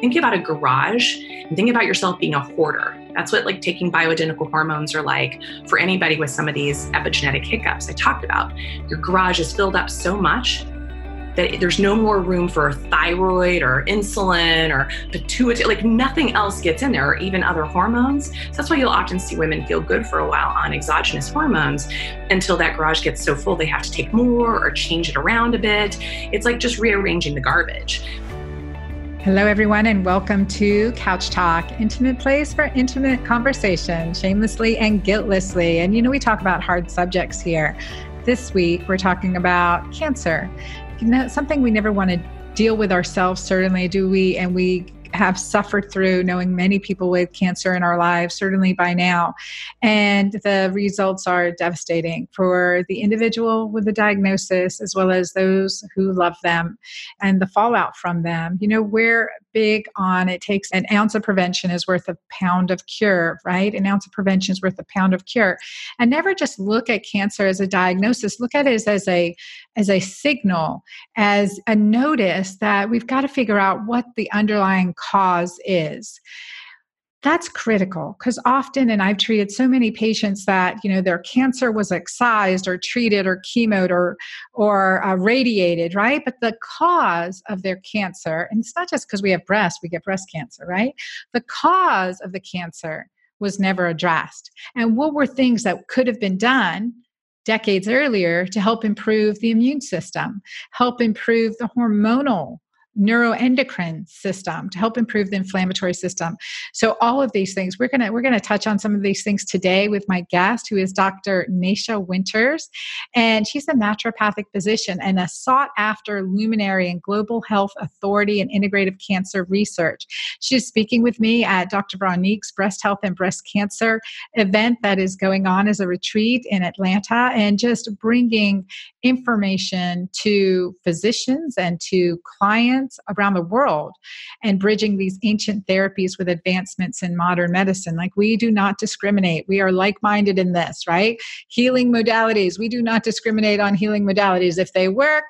think about a garage and think about yourself being a hoarder. That's what like taking bioidentical hormones are like for anybody with some of these epigenetic hiccups I talked about. Your garage is filled up so much that there's no more room for thyroid or insulin or pituitary, like nothing else gets in there or even other hormones. So that's why you'll often see women feel good for a while on exogenous hormones until that garage gets so full they have to take more or change it around a bit. It's like just rearranging the garbage. Hello, everyone, and welcome to Couch Talk, intimate place for intimate conversation, shamelessly and guiltlessly. And you know, we talk about hard subjects here. This week, we're talking about cancer you know, something we never want to deal with ourselves, certainly do we, and we have suffered through knowing many people with cancer in our lives, certainly by now. And the results are devastating for the individual with the diagnosis as well as those who love them and the fallout from them. You know, we're big on it takes an ounce of prevention is worth a pound of cure, right? An ounce of prevention is worth a pound of cure. And never just look at cancer as a diagnosis, look at it as, as a as a signal, as a notice that we've got to figure out what the underlying cause is that's critical because often and i've treated so many patients that you know their cancer was excised or treated or chemoed or or uh, radiated right? But the cause of their cancer and it's not just because we have breast we get breast cancer right? The cause of the cancer was never addressed. And what were things that could have been done decades earlier to help improve the immune system help improve the hormonal neuroendocrine system to help improve the inflammatory system. So all of these things we're going to we're going to touch on some of these things today with my guest who is dr Nasha winters and she's a naturopathic physician and a sought after luminary in global health authority and integrative cancer research. She's speaking with me at dr Veronique's breast health and breast cancer event that is going on as a retreat in atlanta and just bringing information to physicians and to clients around the world and bridging these ancient therapies with advancements in modern medicine. Like we do not discriminate. We are like minded in this, right? Healing modalities. We do not discriminate on healing modalities. If they work,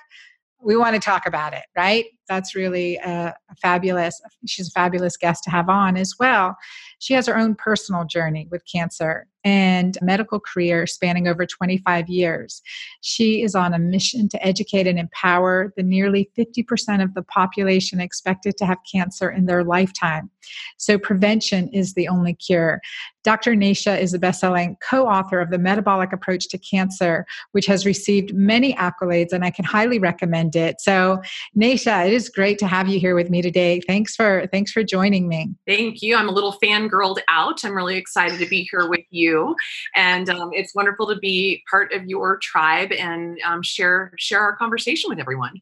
we want to talk about it, right? That's really a, a, fabulous. She's a fabulous guest to have on as well. She has her own personal journey with cancer and a medical career spanning over 25 years. She is on a mission to educate and empower the nearly 50% of the population expected to have cancer in their lifetime. So, prevention is the only cure. Dr. Nasha is a best-selling co-author of The Metabolic Approach to Cancer, which has received many accolades, and I can highly recommend it. So, Nasha, it is great to have you here with me today. Thanks for thanks for joining me. Thank you. I'm a little fangirled out. I'm really excited to be here with you. And um, it's wonderful to be part of your tribe and um, share share our conversation with everyone.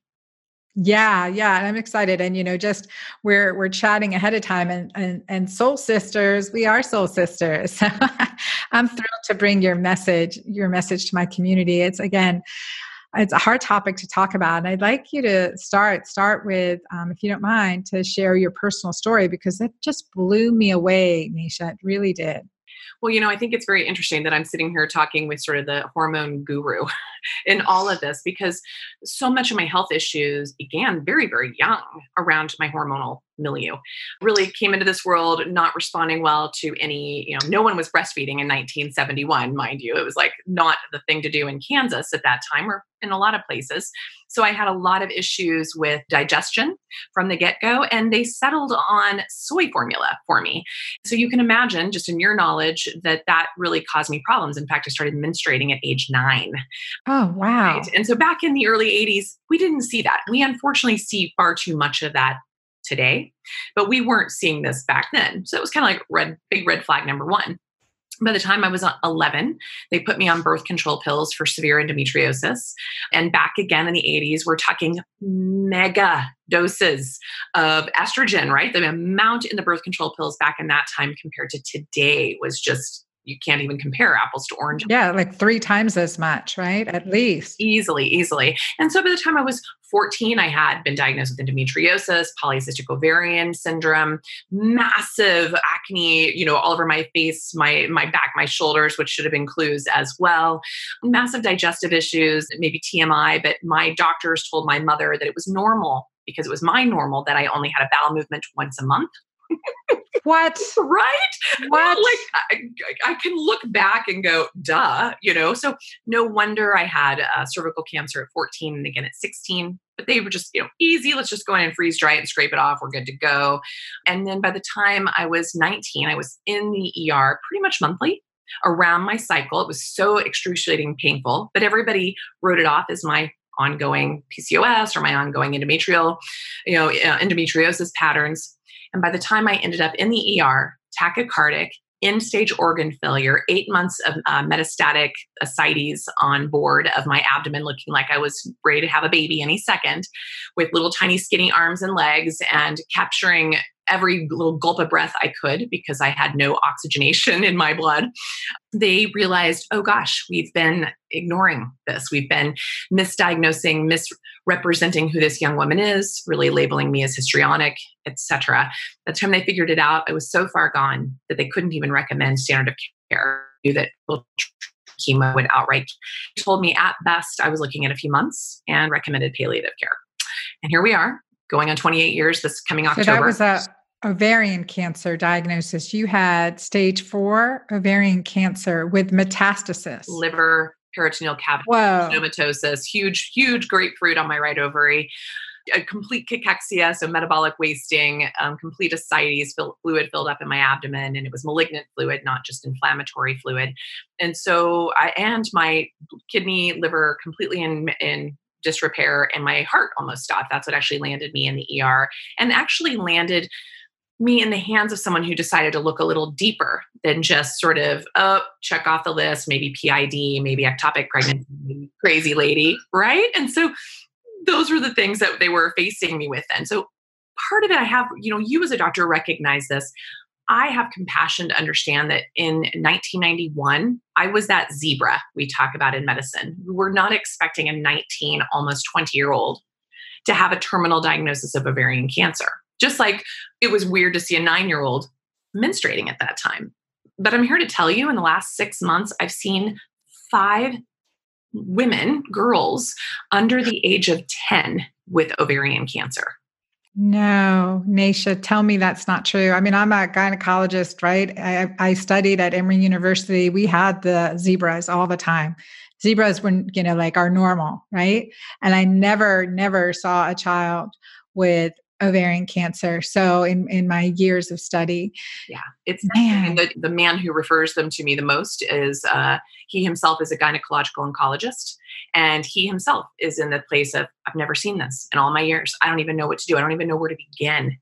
Yeah, yeah, and I'm excited. And you know, just we're we're chatting ahead of time, and and and soul sisters, we are soul sisters. I'm thrilled to bring your message, your message to my community. It's again, it's a hard topic to talk about, and I'd like you to start start with, um, if you don't mind, to share your personal story because it just blew me away, Nasha. It really did. Well, you know, I think it's very interesting that I'm sitting here talking with sort of the hormone guru in all of this because so much of my health issues began very, very young around my hormonal milieu. Really came into this world not responding well to any, you know, no one was breastfeeding in 1971, mind you. It was like not the thing to do in Kansas at that time or in a lot of places. So I had a lot of issues with digestion from the get go, and they settled on soy formula for me. So you can imagine, just in your knowledge, that that really caused me problems. In fact, I started menstruating at age nine. Oh, wow. Right? And so back in the early 80s, we didn't see that. We unfortunately see far too much of that today, but we weren't seeing this back then. So it was kind of like red, big red flag number one. By the time I was uh, 11, they put me on birth control pills for severe endometriosis. And back again in the 80s, we're talking mega doses of estrogen, right? The amount in the birth control pills back in that time compared to today was just you can't even compare apples to oranges. Yeah, like three times as much, right? At least. Easily, easily. And so by the time I was 14, I had been diagnosed with endometriosis, polycystic ovarian syndrome, massive acne, you know, all over my face, my my back, my shoulders, which should have been clues as well. Massive digestive issues, maybe TMI, but my doctors told my mother that it was normal because it was my normal that I only had a bowel movement once a month. what? Right? What? like I, I, can look back and go, duh, you know. So no wonder I had uh, cervical cancer at 14 and again at 16. But they were just, you know, easy. Let's just go in and freeze dry it and scrape it off. We're good to go. And then by the time I was 19, I was in the ER pretty much monthly around my cycle. It was so excruciating painful, but everybody wrote it off as my ongoing PCOS or my ongoing endometrial, you know, uh, endometriosis patterns. And by the time I ended up in the ER, tachycardic, end stage organ failure, eight months of uh, metastatic ascites on board of my abdomen, looking like I was ready to have a baby any second, with little tiny skinny arms and legs, and capturing every little gulp of breath I could because I had no oxygenation in my blood. They realized, oh gosh, we've been ignoring this. We've been misdiagnosing, misrepresenting who this young woman is, really labeling me as histrionic, etc. By the time they figured it out, I was so far gone that they couldn't even recommend standard of care. Knew that chemo would outright told me at best I was looking at a few months and recommended palliative care. And here we are, going on 28 years this coming October. So that was a ovarian cancer diagnosis. You had stage four ovarian cancer with metastasis, liver, peritoneal cavity, Whoa. pneumatosis, huge, huge grapefruit on my right ovary, a complete cachexia, so metabolic wasting, um, complete ascites, fluid filled up in my abdomen, and it was malignant fluid, not just inflammatory fluid. And so I and my kidney, liver completely in in disrepair, and my heart almost stopped. That's what actually landed me in the ER, and actually landed me in the hands of someone who decided to look a little deeper than just sort of, oh, check off the list, maybe PID, maybe ectopic pregnancy, crazy lady, right? And so those were the things that they were facing me with then. So part of it, I have, you know, you as a doctor recognize this. I have compassion to understand that in 1991, I was that zebra we talk about in medicine. We were not expecting a 19, almost 20 year old to have a terminal diagnosis of ovarian cancer just like it was weird to see a nine year old menstruating at that time. But I'm here to tell you in the last six months, I've seen five women, girls under the age of 10 with ovarian cancer. No, Nasha, tell me that's not true. I mean, I'm a gynecologist, right? I, I studied at Emory University. We had the zebras all the time. Zebras were, you know, like our normal, right? And I never, never saw a child with ovarian cancer. So in, in my years of study. Yeah, it's man. The, the man who refers them to me the most is uh, he himself is a gynecological oncologist. And he himself is in the place of, I've never seen this in all my years. I don't even know what to do. I don't even know where to begin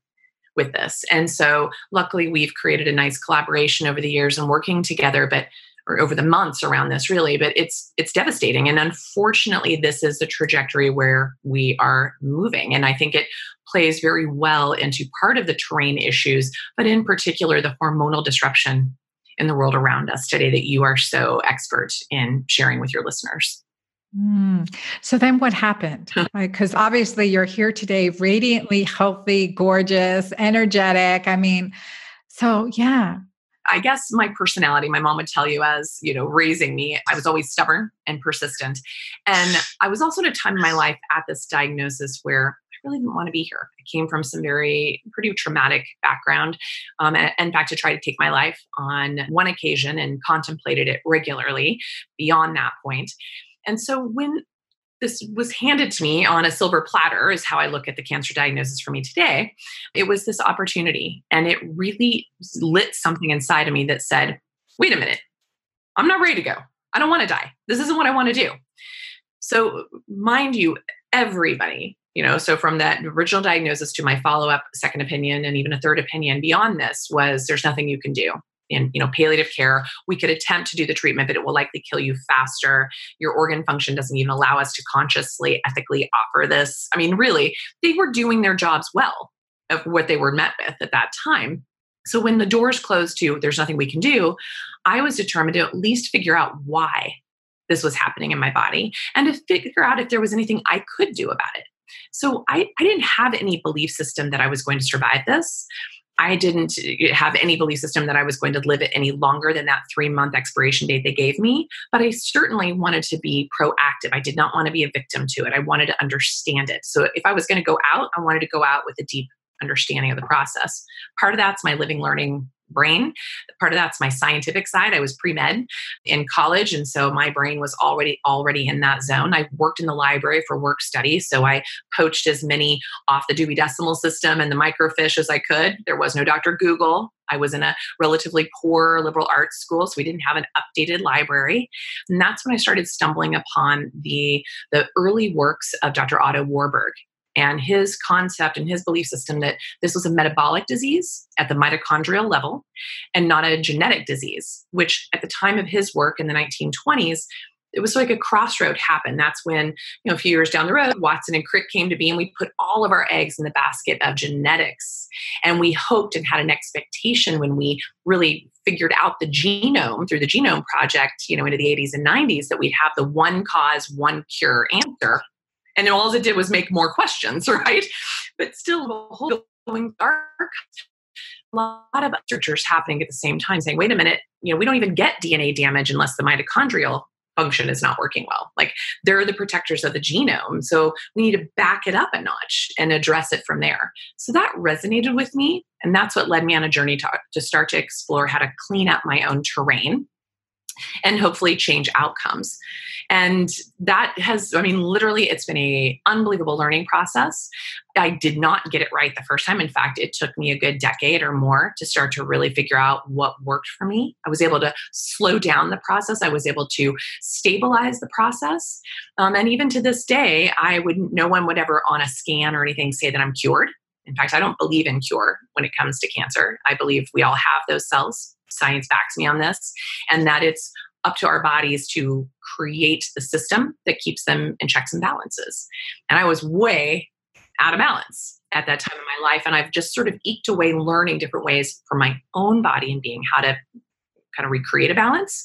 with this. And so luckily we've created a nice collaboration over the years and working together. But or over the months around this really but it's it's devastating and unfortunately this is the trajectory where we are moving and i think it plays very well into part of the terrain issues but in particular the hormonal disruption in the world around us today that you are so expert in sharing with your listeners Mm. So then what happened? Because obviously you're here today, radiantly healthy, gorgeous, energetic. I mean, so yeah, I guess my personality, my mom would tell you as, you know, raising me, I was always stubborn and persistent. And I was also at a time in my life at this diagnosis where really didn't want to be here. I came from some very pretty traumatic background. Um, in fact, I tried to take my life on one occasion and contemplated it regularly beyond that point. And so when this was handed to me on a silver platter is how i look at the cancer diagnosis for me today it was this opportunity and it really lit something inside of me that said wait a minute i'm not ready to go i don't want to die this isn't what i want to do so mind you everybody you know? So from that original diagnosis to my follow-up second opinion and even a third opinion beyond this was there's nothing you can do in you know palliative care. We could attempt to do the treatment but it will likely kill you faster. Your organ function doesn't even allow us to consciously ethically offer this. I mean really they were doing their jobs well of what they were met with at that time. So when the doors closed to there's nothing we can do i was determined to at least figure out why this was happening in my body and to figure out if there was anything i could do about it so I, I didn't have any belief system that i was going to survive this I didn't have any belief system that I was going to live it any longer than that three month expiration date they gave me. But I certainly wanted to be proactive. I did not want to be a victim to it. I wanted to understand it. So if I was going to go out, I wanted to go out with a deep understanding of the process. Part of that's my living learning brain. Part of that's my scientific side. I was pre-med in college and so my brain was already already in that zone. I worked in the library for work study, so I poached as many off the Dewey Decimal System and the microfiche as I could. There was no Dr. Google. I was in a relatively poor liberal arts school, so we didn't have an updated library. And that's when I started stumbling upon the the early works of Dr. Otto Warburg and his concept and his belief system that this was a metabolic disease at the mitochondrial level and not a genetic disease, which at the time of his work in the 1920s, it was like a crossroad happened. That's when, you know, a few years down the road, Watson and Crick came to be, and we put all of our eggs in the basket of genetics. And we hoped and had an expectation when we really figured out the genome through the Genome Project, you know, into the 80s and 90s, that we'd have the one cause, one cure answer and all it did was make more questions, right? But still, the whole going dark. A lot of researchers happening at the same time saying, wait a minute, you know, we don't even get DNA damage unless the mitochondrial function is not working well. Like they're the protectors of the genome. So we need to back it up a notch and address it from there. So that resonated with me. And that's what led me on a journey to, to start to explore how to clean up my own terrain and hopefully change outcomes. And that has i mean literally it's been a unbelievable learning process. I did not get it right the first time. In fact it took me a good decade or more to start to really figure out what worked for me. I was able to slow down the process. I was able to stabilize the process. Um, and even to this day i would no one would ever on a scan or anything say that i'm cured. In fact i don't believe in cure when it comes to cancer. I believe we all have those cells science backs me on this, and that it's up to our bodies to create the system that keeps them in checks and balances. And I was way out of balance at that time in my life. And I've just sort of eked away learning different ways for my own body and being how to kind of recreate a balance.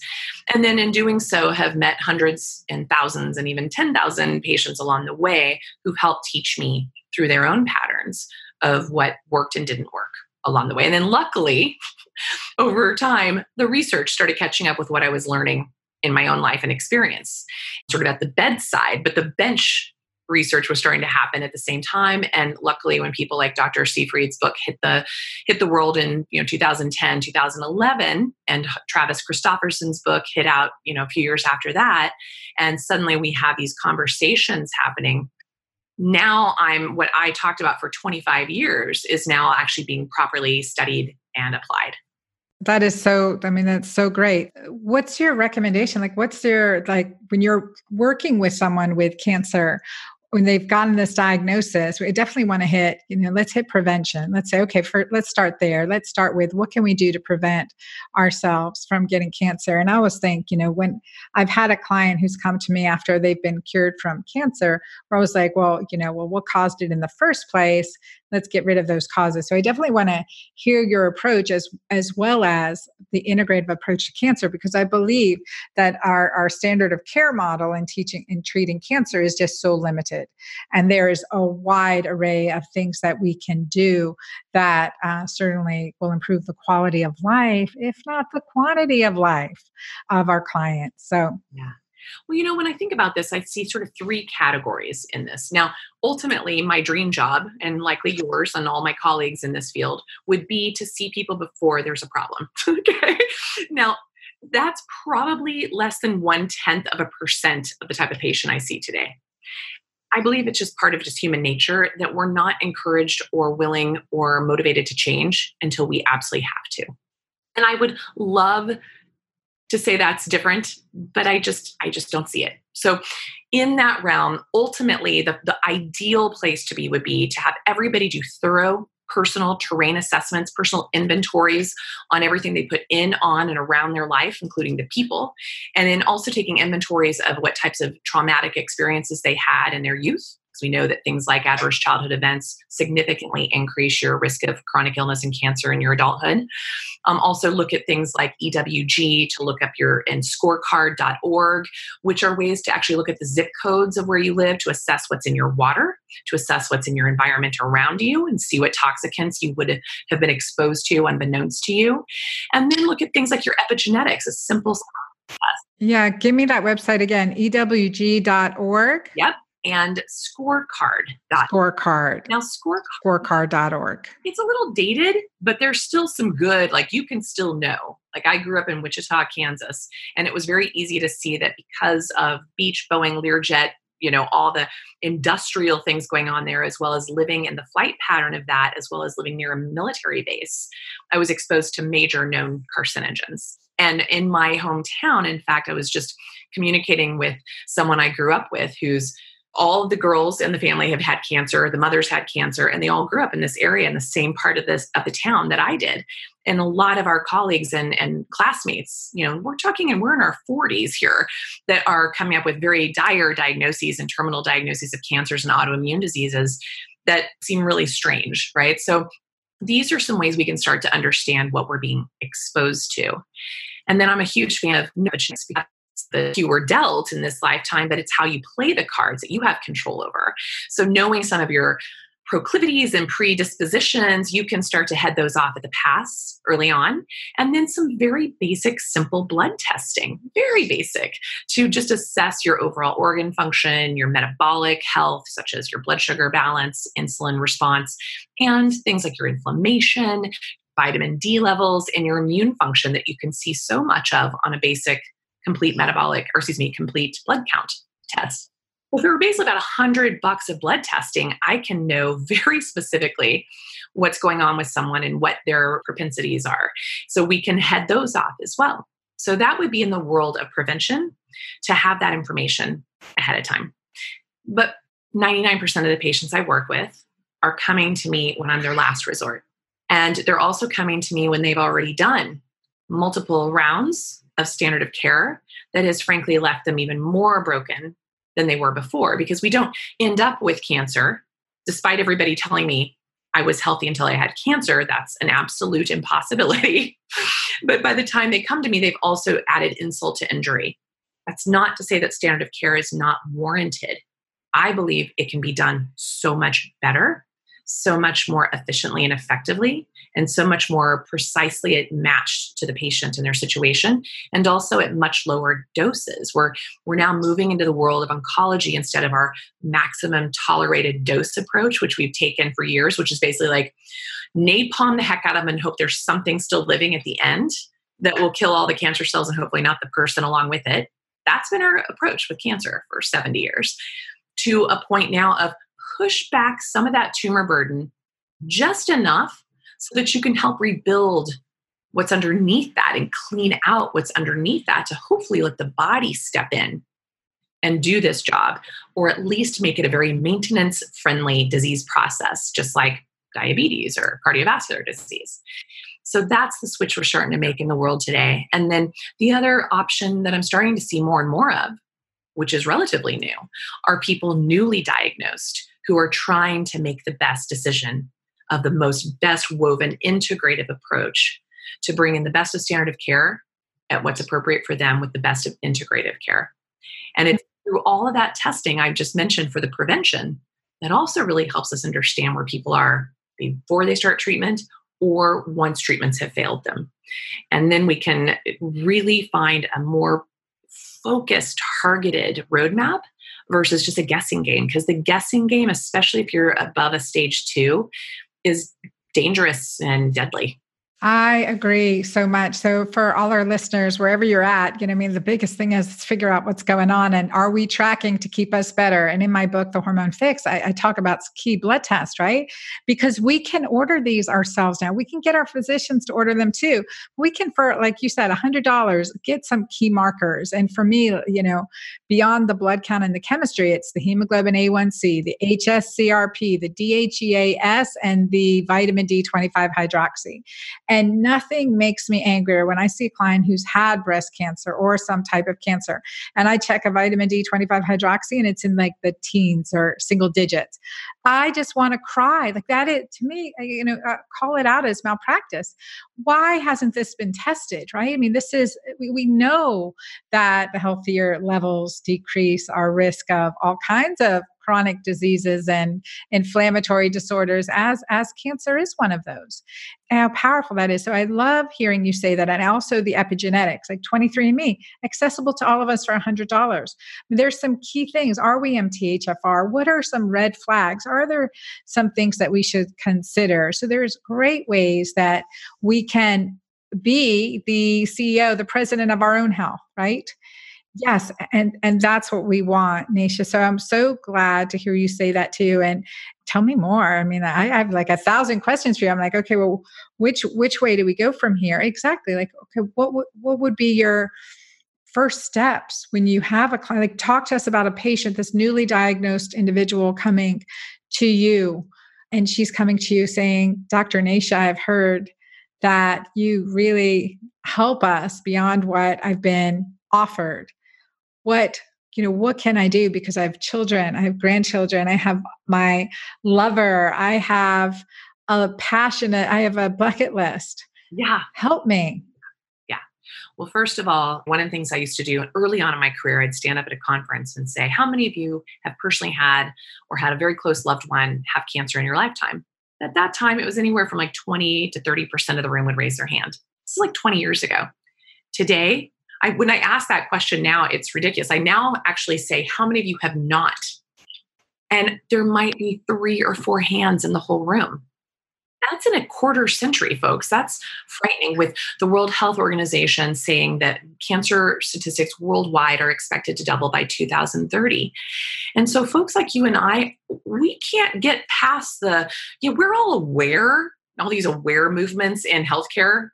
And then in doing so, have met hundreds and thousands and even 10,000 patients along the way who've helped teach me through their own patterns of what worked and didn't work along the way. And then luckily, over time, the research started catching up with what I was learning in my own life and experience, sort of at the bedside, but the bench research was starting to happen at the same time and luckily when people like dr Seyfried's book hit the hit the world in you know 2010 2011 and travis christofferson's book hit out you know a few years after that and suddenly we have these conversations happening now i'm what i talked about for 25 years is now actually being properly studied and applied. That is so i mean that's so great. What's your recommendation? Like what's your like when you're working with someone with cancer when they've gotten this diagnosis, we definitely want to hit, you know, let's hit prevention. Let's say, okay, for, let's start there. Let's start with what can we do to prevent ourselves from getting cancer? And I always think, you know, when I've had a client who's come to me after they've been cured from cancer, where I was like, well, you know, well, what caused it in the first place? let's get rid of those causes so i definitely want to hear your approach as as well as the integrative approach to cancer because i believe that our our standard of care model in teaching in treating cancer is just so limited and there is a wide array of things that we can do that uh, certainly will improve the quality of life if not the quantity of life of our clients so yeah well, you know, when I think about this, I see sort of three categories in this. Now, ultimately, my dream job, and likely yours and all my colleagues in this field, would be to see people before there's a problem. okay. Now, that's probably less than one tenth of a percent of the type of patient I see today. I believe it's just part of just human nature that we're not encouraged or willing or motivated to change until we absolutely have to. And I would love to say that's different but i just i just don't see it so in that realm ultimately the, the ideal place to be would be to have everybody do thorough personal terrain assessments personal inventories on everything they put in on and around their life including the people. And then also taking inventories of what types of traumatic experiences they had in their youth we know that things like adverse childhood events significantly increase your risk of chronic illness and cancer in your adulthood. Um, also, look at things like EWG to look up your and scorecard.org, which are ways to actually look at the zip codes of where you live to assess what's in your water, to assess what's in your environment around you, and see what toxicants you would have been exposed to unbeknownst to you. And then look at things like your epigenetics, a simple. Yeah, give me that website again, ewg.org. Yep and scorecard. Scorecard. Now, scorecard. Scorecard.org. It's a little dated, but there's still some good, like you can still know. Like I grew up in Wichita, Kansas, and it was very easy to see that because of Beech, Boeing, Learjet, you know, all the industrial things going on there, as well as living in the flight pattern of that, as well as living near a military base, I was exposed to major known carcinogens. And in my hometown, in fact, I was just communicating with someone I grew up with who's all of the girls in the family have had cancer the mothers had cancer and they all grew up in this area in the same part of this of the town that i did. And a lot of our colleagues and, and classmates you know we're talking and we're in our 40s here that are coming up with very dire diagnoses and terminal diagnoses of cancers and autoimmune diseases that seem really strange right? So these are some ways we can start to understand what we're being exposed to. And then i'm a huge fan of the you were dealt in this lifetime, but it's how you play the cards that you have control over. So knowing some of your proclivities and predispositions, you can start to head those off at the pass early on. And then some very basic, simple blood testing, very basic, to just assess your overall organ function, your metabolic health, such as your blood sugar balance, insulin response, and things like your inflammation, vitamin D levels, and your immune function that you can see so much of on a basic complete metabolic, or excuse me, complete blood count test. Well, for basically about a hundred bucks of blood testing, I can know very specifically what's going on with someone and what their propensities are. So we can head those off as well. So that would be in the world of prevention to have that information ahead of time. But 99% of the patients I work with are coming to me when I'm their last resort. And they're also coming to me when they've already done multiple rounds of standard of care that has frankly left them even more broken than they were before because we don't end up with cancer despite everybody telling me I was healthy until I had cancer. That's an absolute impossibility. but by the time they come to me, they've also added insult to injury. That's not to say that standard of care is not warranted. I believe it can be done so much better so much more efficiently and effectively and so much more precisely it matched to the patient and their situation. And also at much lower doses. We're we're now moving into the world of oncology instead of our maximum tolerated dose approach which we've taken for years which is basically like napalm the heck out of them and hope there's something still living at the end that will kill all the cancer cells and hopefully not the person along with it. That's been our approach with cancer for 70 years to a point now of push back some of that tumor burden just enough so that you can help rebuild what's underneath that and clean out what's underneath that to hopefully let the body step in and do this job, or at least make it a very maintenance friendly disease process, just like diabetes or cardiovascular disease. So that's the switch we're starting to make in the world today. And then the other option that I'm starting to see more and more of, which is relatively new, are people newly diagnosed who are trying to make the best decision of the most best woven integrative approach to bring in the best of standard of care at what's appropriate for them with the best of integrative care. And it's through all of that testing I've just mentioned for the prevention that also really helps us understand where people are before they start treatment or once treatments have failed them. And then we can really find a more focused, targeted roadmap versus just a guessing game. Because the guessing game, especially if you're above a stage two, is dangerous and deadly. I agree so much. So for all our listeners, wherever you're at, you know, I mean, the biggest thing is figure out what's going on and are we tracking to keep us better? And in my book, The Hormone Fix, I, I talk about key blood tests, right? Because we can order these ourselves now. We can get our physicians to order them too. We can, for like you said, a hundred dollars, get some key markers. And for me, you know, beyond the blood count and the chemistry, it's the hemoglobin A1C, the HSCRP, the DHEAS, and the vitamin D25 hydroxy And nothing makes me angrier when I see a client who's had breast cancer or some type of cancer. And I check a vitamin D 25 hydroxy and it's in like the teens or single digits. I just want to cry. Like that, it to me, you know, uh, call it out as malpractice. Why hasn't this been tested, right? I mean, this is, we, we know that the healthier levels decrease our risk of all kinds of chronic diseases and inflammatory disorders as as cancer is one of those. How powerful that is. So i love hearing you say that and also the epigenetics like 23andme accessible to all of us for $100 there's some key things. Are we mthfr what are some red flags? Are there some things that we should consider? So there's great ways that we can be the ceo the president of our own health right Yes, and and that's what we want, Nasha. So I'm so glad to hear you say that too. And tell me more. I mean, I have like a thousand questions for you. I'm like, okay, well, which which way do we go from here? Exactly. Like, okay, what what would be your first steps when you have a client? Like, talk to us about a patient, this newly diagnosed individual coming to you, and she's coming to you saying, Dr. Nasha, I've heard that you really help us beyond what I've been offered what you know what can i do? Because i have children i have grandchildren i have my lover i have a passionate i have a bucket list. Yeah. Help me. Yeah. Well first of all one of the things i used to do early on in my career i'd stand up at a conference and say how many of you have personally had or had a very close loved one have cancer in your lifetime? At that time it was anywhere from like 20 to 30% of the room would raise their hand. This is like 20 years ago. Today I, when I ask that question now, it's ridiculous. I now actually say, How many of you have not? And there might be three or four hands in the whole room. That's in a quarter century, folks. That's frightening with the World Health Organization saying that cancer statistics worldwide are expected to double by 2030. And so, folks like you and I, we can't get past the, you know, we're all aware, all these aware movements in healthcare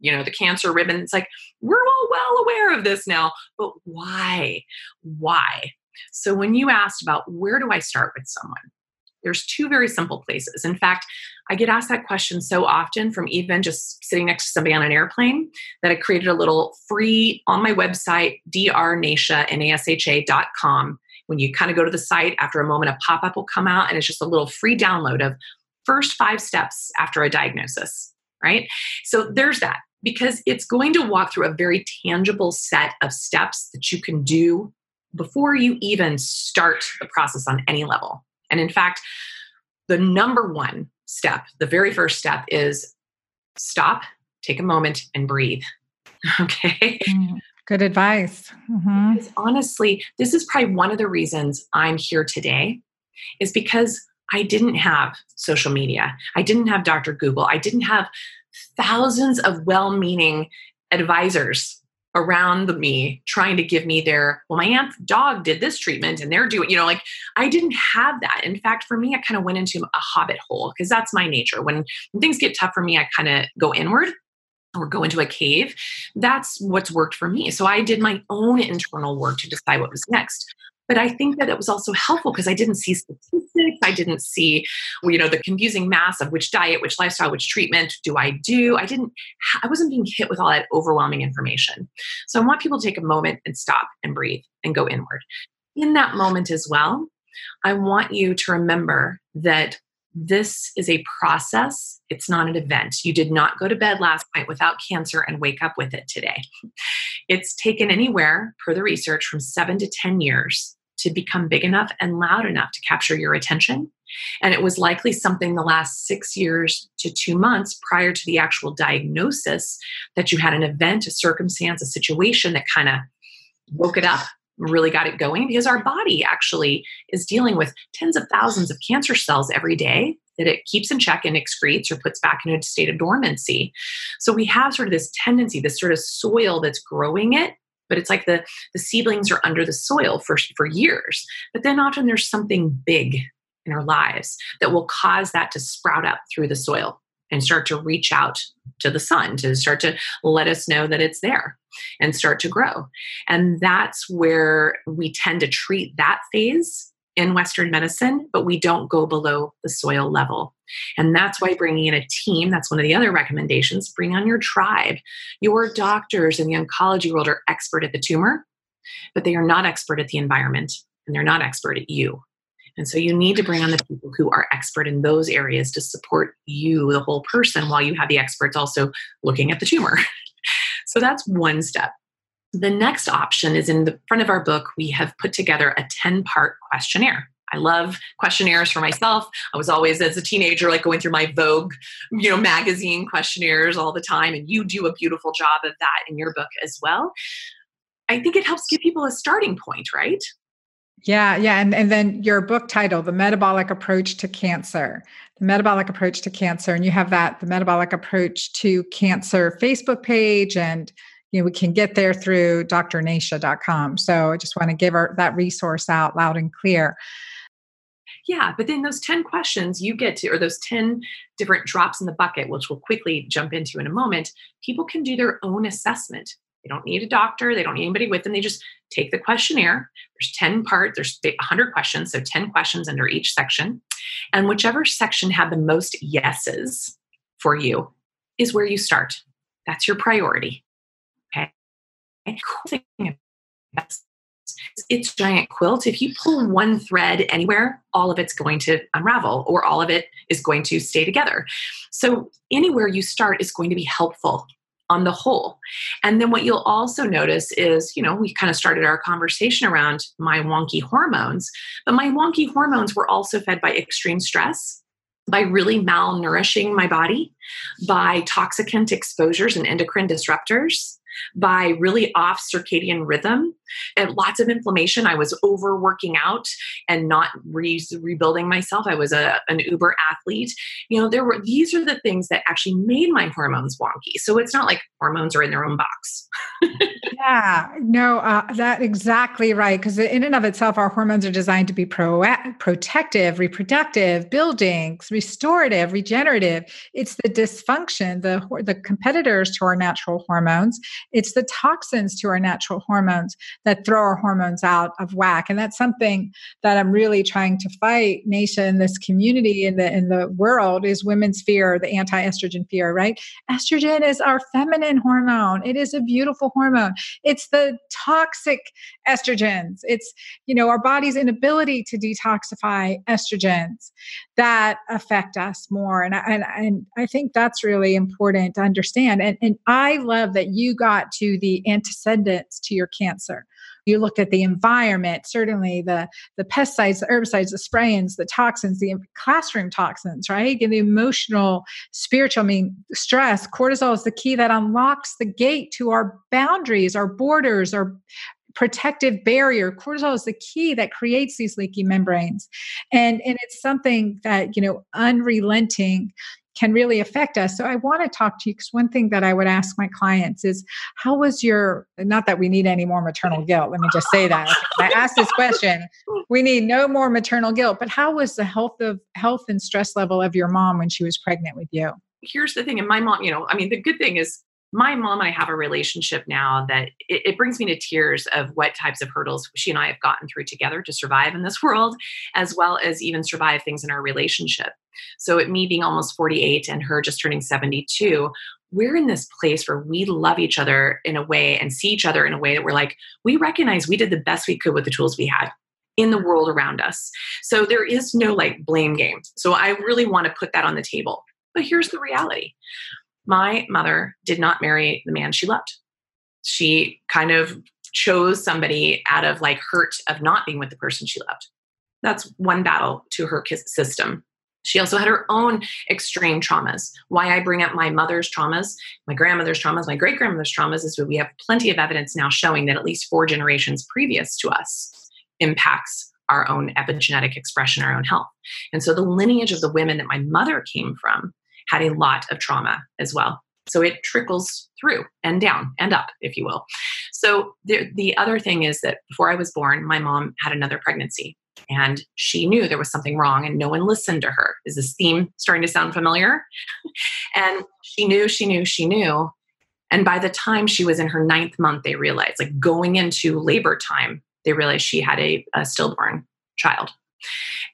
you know the cancer ribbon. It's like we're all well aware of this now. But why? Why? So when you asked about where do i start with someone there's two very simple places. In fact i get asked that question so often from even just sitting next to somebody on an airplane that i created a little free on my website drnasha.com when you kind of go to the site after a moment a pop-up will come out and it's just a little free download of first five steps after a diagnosis right? So there's that because it's going to walk through a very tangible set of steps that you can do before you even start the process on any level. And in fact, the number one step, the very first step is stop, take a moment, and breathe. Okay. Mm, good advice. Mm-hmm. honestly, this is probably one of the reasons I'm here today, is because I didn't have social media. I didn't have Dr. Google. I didn't have thousands of well meaning advisors around me trying to give me their well my aunt's dog did this treatment and they're doing you know like i didn't have that. In fact for me i kind of went into a hobbit hole because that's my nature. When, when things get tough for me i kind of go inward or go into a cave. That's what's worked for me. So i did my own internal work to decide what was next but I think that it was also helpful because I didn't see statistics. I didn't see, you know, the confusing mass of which diet, which lifestyle, which treatment do I do. I didn't, I wasn't being hit with all that overwhelming information. So I want people to take a moment and stop and breathe and go inward. In that moment as well, I want you to remember that this is a process. It's not an event. You did not go to bed last night without cancer and wake up with it today. It's taken anywhere, per the research, from seven to 10 years to become big enough and loud enough to capture your attention. And it was likely something the last six years to two months prior to the actual diagnosis that you had an event, a circumstance, a situation that kind of woke it up, really got it going, because our body actually is dealing with tens of thousands of cancer cells every day that it keeps in check and excretes or puts back in a state of dormancy. So we have sort of this tendency, this sort of soil that's growing it but it's like the the seedlings are under the soil for for years. But then often there's something big in our lives that will cause that to sprout up through the soil and start to reach out to the sun to start to let us know that it's there and start to grow. And that's where we tend to treat that phase in Western medicine, but we don't go below the soil level. And that's why bringing in a team, that's one of the other recommendations, bring on your tribe. Your doctors in the oncology world are expert at the tumor, but they are not expert at the environment and they're not expert at you. And so you need to bring on the people who are expert in those areas to support you, the whole person, while you have the experts also looking at the tumor. so that's one step. The next option is in the front of our book, we have put together a 10 part questionnaire. I love questionnaires for myself. I was always as a teenager like going through my Vogue, you know, magazine questionnaires all the time and you do a beautiful job of that in your book as well. I think it helps give people a starting point, right? Yeah, yeah. And, and then your book title, The Metabolic Approach to Cancer. The Metabolic Approach to Cancer. And you have that, the Metabolic Approach to Cancer Facebook page. And you know, we can get there through drnasha.com. So I just want to give our, that resource out loud and clear. Yeah, but then those 10 questions you get to, or those 10 different drops in the bucket, which we'll quickly jump into in a moment, people can do their own assessment. They don't need a doctor, they don't need anybody with them. They just take the questionnaire. There's 10 parts, there's 100 questions, so 10 questions under each section. And whichever section had the most yeses for you is where you start. That's your priority. It's giant quilt. If you pull one thread anywhere, all of it's going to unravel or all of it is going to stay together. So anywhere you start is going to be helpful on the whole. And then what you'll also notice is, you know, we kind of started our conversation around my wonky hormones, but my wonky hormones were also fed by extreme stress, by really malnourishing my body, by toxicant exposures and endocrine disruptors, by really off circadian rhythm and lots of inflammation. I was overworking out and not re- rebuilding myself. I was a, an Uber athlete. You know, there were these are the things that actually made my hormones wonky. So it's not like hormones are in their own box. yeah, no, uh, that exactly right. Because in and of itself, our hormones are designed to be pro- protective, reproductive, building, restorative, regenerative. It's the dysfunction, the the competitors to our natural hormones. It's the toxins to our natural hormones that throw our hormones out of whack. And that's something that I'm really trying to fight, Nasha, this community, in the in the world, is women's fear, the anti-estrogen fear, right? Estrogen is our feminine hormone. It is a beautiful hormone. It's the toxic estrogens. It's, you know, our body's inability to detoxify estrogens that affect us more. And, and, and I think that's really important to understand. And, and I love that you got to the antecedents to your cancer you looked at the environment certainly the the pesticides the herbicides the sprayings the toxins the classroom toxins right? And the emotional spiritual i mean stress cortisol is the key that unlocks the gate to our boundaries our borders our protective barrier. Cortisol is the key that creates these leaky membranes. And and it's something that you know unrelenting can really affect us. So I want to talk to you because one thing that I would ask my clients is, how was your, not that we need any more maternal guilt, let me just say that. I asked this question, we need no more maternal guilt, but how was the health of health and stress level of your mom when she was pregnant with you? Here's the thing, and my mom, you know, I mean, the good thing is my mom and I have a relationship now that it, it, brings me to tears of what types of hurdles she and I have gotten through together to survive in this world, as well as even survive things in our relationship. So, at me being almost 48 and her just turning 72, we're in this place where we love each other in a way and see each other in a way that we're like, we recognize we did the best we could with the tools we had in the world around us. So, there is no like blame game. So, I really want to put that on the table. But here's the reality my mother did not marry the man she loved. She kind of chose somebody out of like hurt of not being with the person she loved. That's one battle to her system. She also had her own extreme traumas. Why I bring up my mother's traumas, my grandmother's traumas, my great grandmother's traumas is that we have plenty of evidence now showing that at least four generations previous to us impacts our own epigenetic expression, our own health. And so the lineage of the women that my mother came from had a lot of trauma as well. So it trickles through and down and up, if you will. So the, the other thing is that before I was born, my mom had another pregnancy and she knew there was something wrong and no one listened to her. Is this theme starting to sound familiar? and she knew, she knew, she knew. And by the time she was in her ninth month, they realized, like going into labor time, they realized she had a, a stillborn child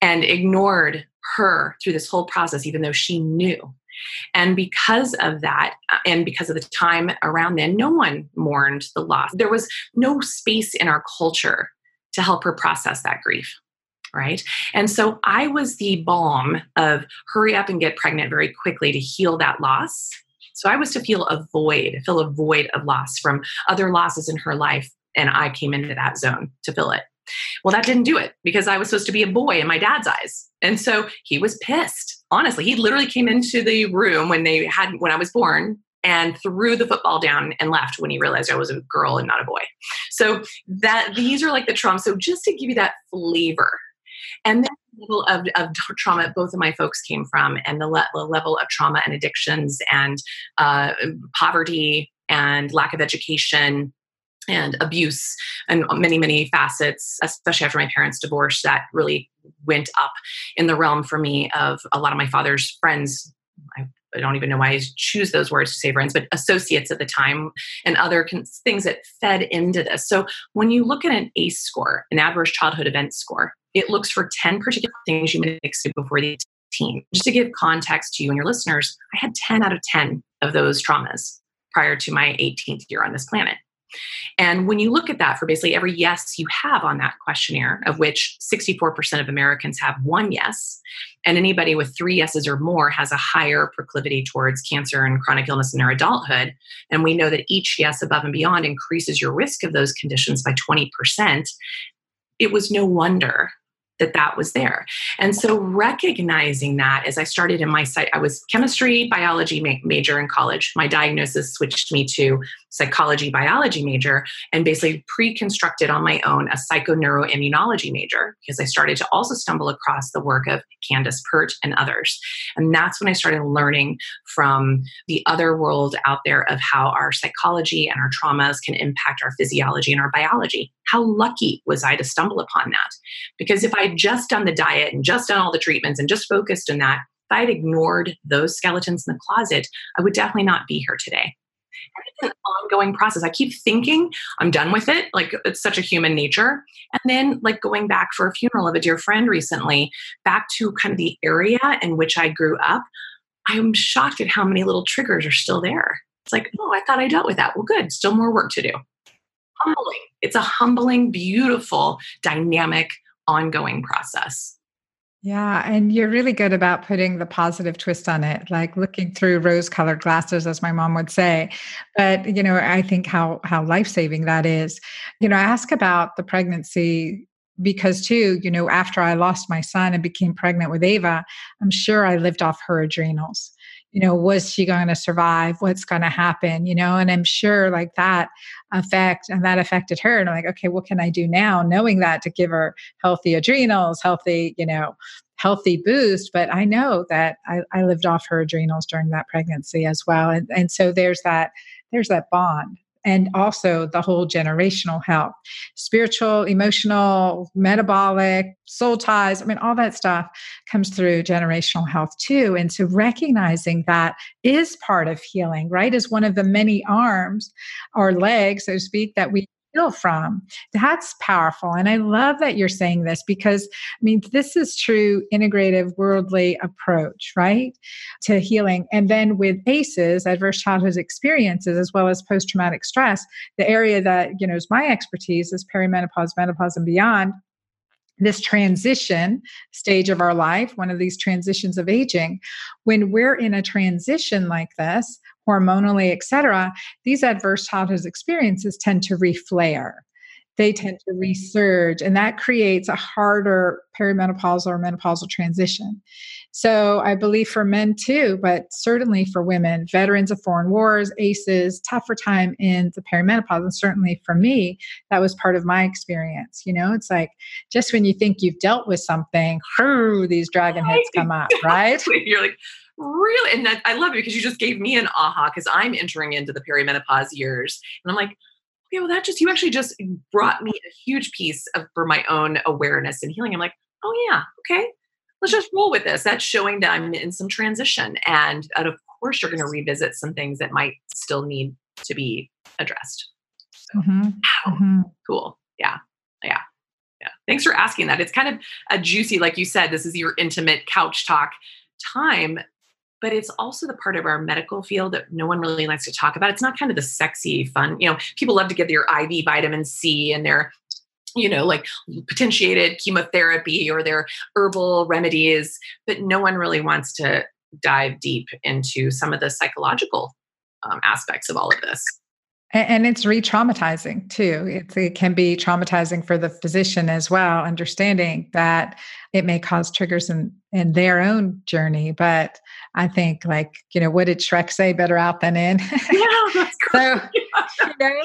and ignored her through this whole process, even though she knew. And because of that, uh, and because of the time around then, no one mourned the loss. There was no space in our culture to help her process that grief. Right. And so I was the balm of hurry up and get pregnant very quickly to heal that loss. So I was to feel a void, feel a void of loss from other losses in her life. And I came into that zone to fill it. Well, that didn't do it because I was supposed to be a boy in my dad's eyes. And so he was pissed. Honestly, he literally came into the room when they had when I was born and threw the football down and left when he realized I was a girl and not a boy. So that these are like the trauma. So just to give you that flavor. And then the level of, of trauma both of my folks came from and the, le- the level of trauma and addictions and uh, poverty and lack of education and abuse and many many facets especially after my parents divorce that really went up in the realm for me of a lot of my father's friends I, I don't even know why I choose those words to say friends, but associates at the time and other things that fed into this. So when you look at an ACE score, an adverse childhood event score, it looks for 10 particular things you experience before the teen. Just to give context to you and your listeners, I had 10 out of 10 of those traumas prior to my 18th year on this planet. And when you look at that for basically every yes you have on that questionnaire, of which 64% of Americans have one yes, and anybody with three yeses or more has a higher proclivity towards cancer and chronic illness in their adulthood. And we know that each yes above and beyond increases your risk of those conditions by 20%. It was no wonder that that was there. And so recognizing that as I started in my site, I was chemistry, biology ma- major in college. My diagnosis switched me to psychology, biology major, and basically pre-constructed on my own a psychoneuroimmunology major because I started to also stumble across the work of Candace Pert and others. And that's when I started learning from the other world out there of how our psychology and our traumas can impact our physiology and our biology. How lucky was I to stumble upon that? Because if I I'd just done the diet and just done all the treatments and just focused on that, if I'd ignored those skeletons in the closet, I would definitely not be here today. It's an ongoing process. I keep thinking I'm done with it. Like it's such a human nature. And then, like going back for a funeral of a dear friend recently, back to kind of the area in which I grew up, I'm shocked at how many little triggers are still there. It's like, oh, I thought I dealt with that. Well, good. Still more work to do. Humbling. It's a humbling, beautiful, dynamic ongoing process. Yeah, and you're really good about putting the positive twist on it, like looking through rose-colored glasses, as my mom would say. But you know, I think how how life-saving that is. You know, I ask about the pregnancy because too, you know, after I lost my son and became pregnant with Ava, I'm sure I lived off her adrenals you know was she going to survive? What's going to happen you know? And i'm sure like that effect and that affected her and i'm like okay what can i do now? Knowing that to give her healthy adrenals healthy you know healthy boost but i know that i, I lived off her adrenals during that pregnancy as well and, and so there's that there's that bond and also the whole generational health spiritual emotional metabolic soul ties i mean all that stuff comes through generational health too. And so recognizing that is part of healing right? Is one of the many arms or legs so to speak that we heal from. That's powerful. And I love that you're saying this because, I mean, this is true integrative worldly approach, right? To healing. And then with ACEs, adverse childhood experiences, as well as post traumatic stress, the area that, you know, is my expertise is perimenopause, menopause, and beyond this transition stage of our life, one of these transitions of aging, when we're in a transition like this, hormonally, et cetera, these adverse childhood experiences tend to reflare. They mm-hmm. tend to resurge, and that creates a harder perimenopausal or menopausal transition. So, I believe for men too, but certainly for women, veterans of foreign wars, ACEs, tougher time in the perimenopause. And certainly for me, that was part of my experience. You know, it's like just when you think you've dealt with something, these dragon heads come up, right? You're like, really and that, i love it because you just gave me an aha because i'm entering into the perimenopause years and i'm like okay well that just you actually just brought me a huge piece of for my own awareness and healing i'm like oh yeah okay let's just roll with this that's showing that i'm in some transition and, and of course you're going to revisit some things that might still need to be addressed so, mm-hmm. Wow. Mm-hmm. cool yeah yeah Yeah. Thanks for asking that. It's kind of a juicy, like you said, this is your intimate couch talk time, but it's also the part of our medical field that no one really likes to talk about. It's not kind of the sexy, fun, you know, people love to get their IV vitamin C and their you know, like potentiated chemotherapy or their herbal remedies, but no one really wants to dive deep into some of the psychological um, aspects of all of this. And, it's re traumatizing too. It, it can be traumatizing for the physician as well, understanding that it may cause triggers in, in their own journey. But I think, like, you know, what did Shrek say? Better out than in. Yeah, that's so, you know,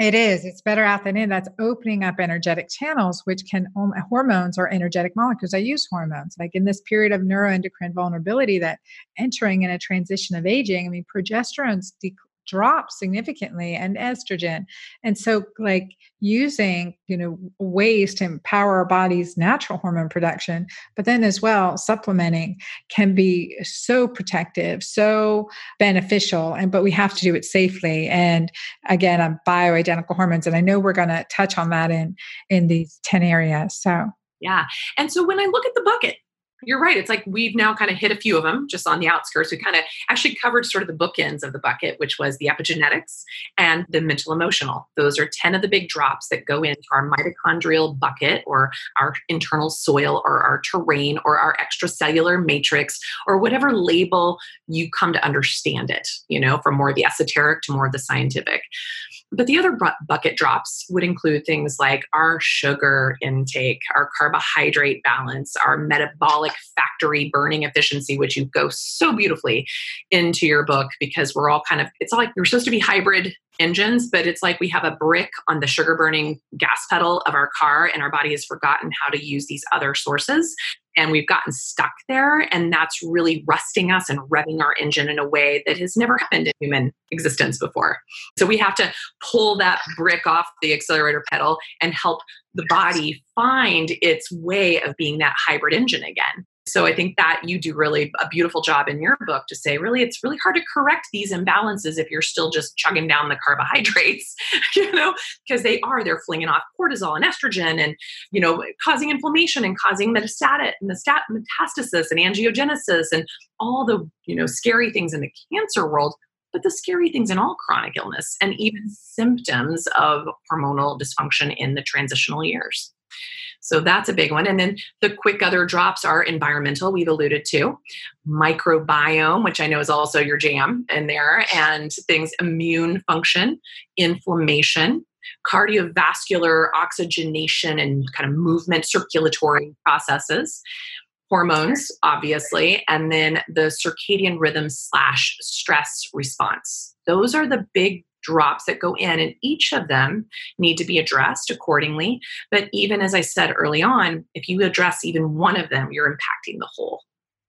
it is. It's better out than in. That's opening up energetic channels, which can hormones or energetic molecules. I use hormones. Like in this period of neuroendocrine vulnerability, that entering in a transition of aging. I mean, progesterone's de- drop significantly and estrogen. And so like using you know ways to empower our body's natural hormone production but then as well supplementing can be so protective so beneficial and but we have to do it safely. And again on bioidentical hormones and i know we're going to touch on that in in these 10 areas so. Yeah. And so when i look at the bucket you're right. It's like we've now kind of hit a few of them just on the outskirts. We kind of actually covered sort of the bookends of the bucket, which was the epigenetics and the mental emotional. Those are 10 of the big drops that go into our mitochondrial bucket or our internal soil or our terrain or our extracellular matrix or whatever label you come to understand it, you know, from more of the esoteric to more of the scientific. But the other bu- bucket drops would include things like our sugar intake, our carbohydrate balance, our metabolic factory burning efficiency, which you go so beautifully into your book because we're all kind of, it's like we're supposed to be hybrid engines, but it's like we have a brick on the sugar burning gas pedal of our car, and our body has forgotten how to use these other sources. And we've gotten stuck there, and that's really rusting us and revving our engine in a way that has never happened in human existence before. So we have to pull that brick off the accelerator pedal and help the body find its way of being that hybrid engine again. So I think that you do really a beautiful job in your book to say, really, it's really hard to correct these imbalances if you're still just chugging down the carbohydrates, you know, because they are, they're flinging off cortisol and estrogen and, you know, causing inflammation and causing metastatic, metastasis and angiogenesis and all the, you know, scary things in the cancer world but the scary things in all chronic illness and even symptoms of hormonal dysfunction in the transitional years. So that's a big one. And then the quick other drops are environmental, we've alluded to, microbiome, which I know is also your jam in there, and things immune function, inflammation, cardiovascular oxygenation and kind of movement circulatory processes hormones obviously and then the circadian rhythm slash stress response. Those are the big drops that go in, and each of them need to be addressed accordingly. But even as I said early on, if you address even one of them, you're impacting the whole.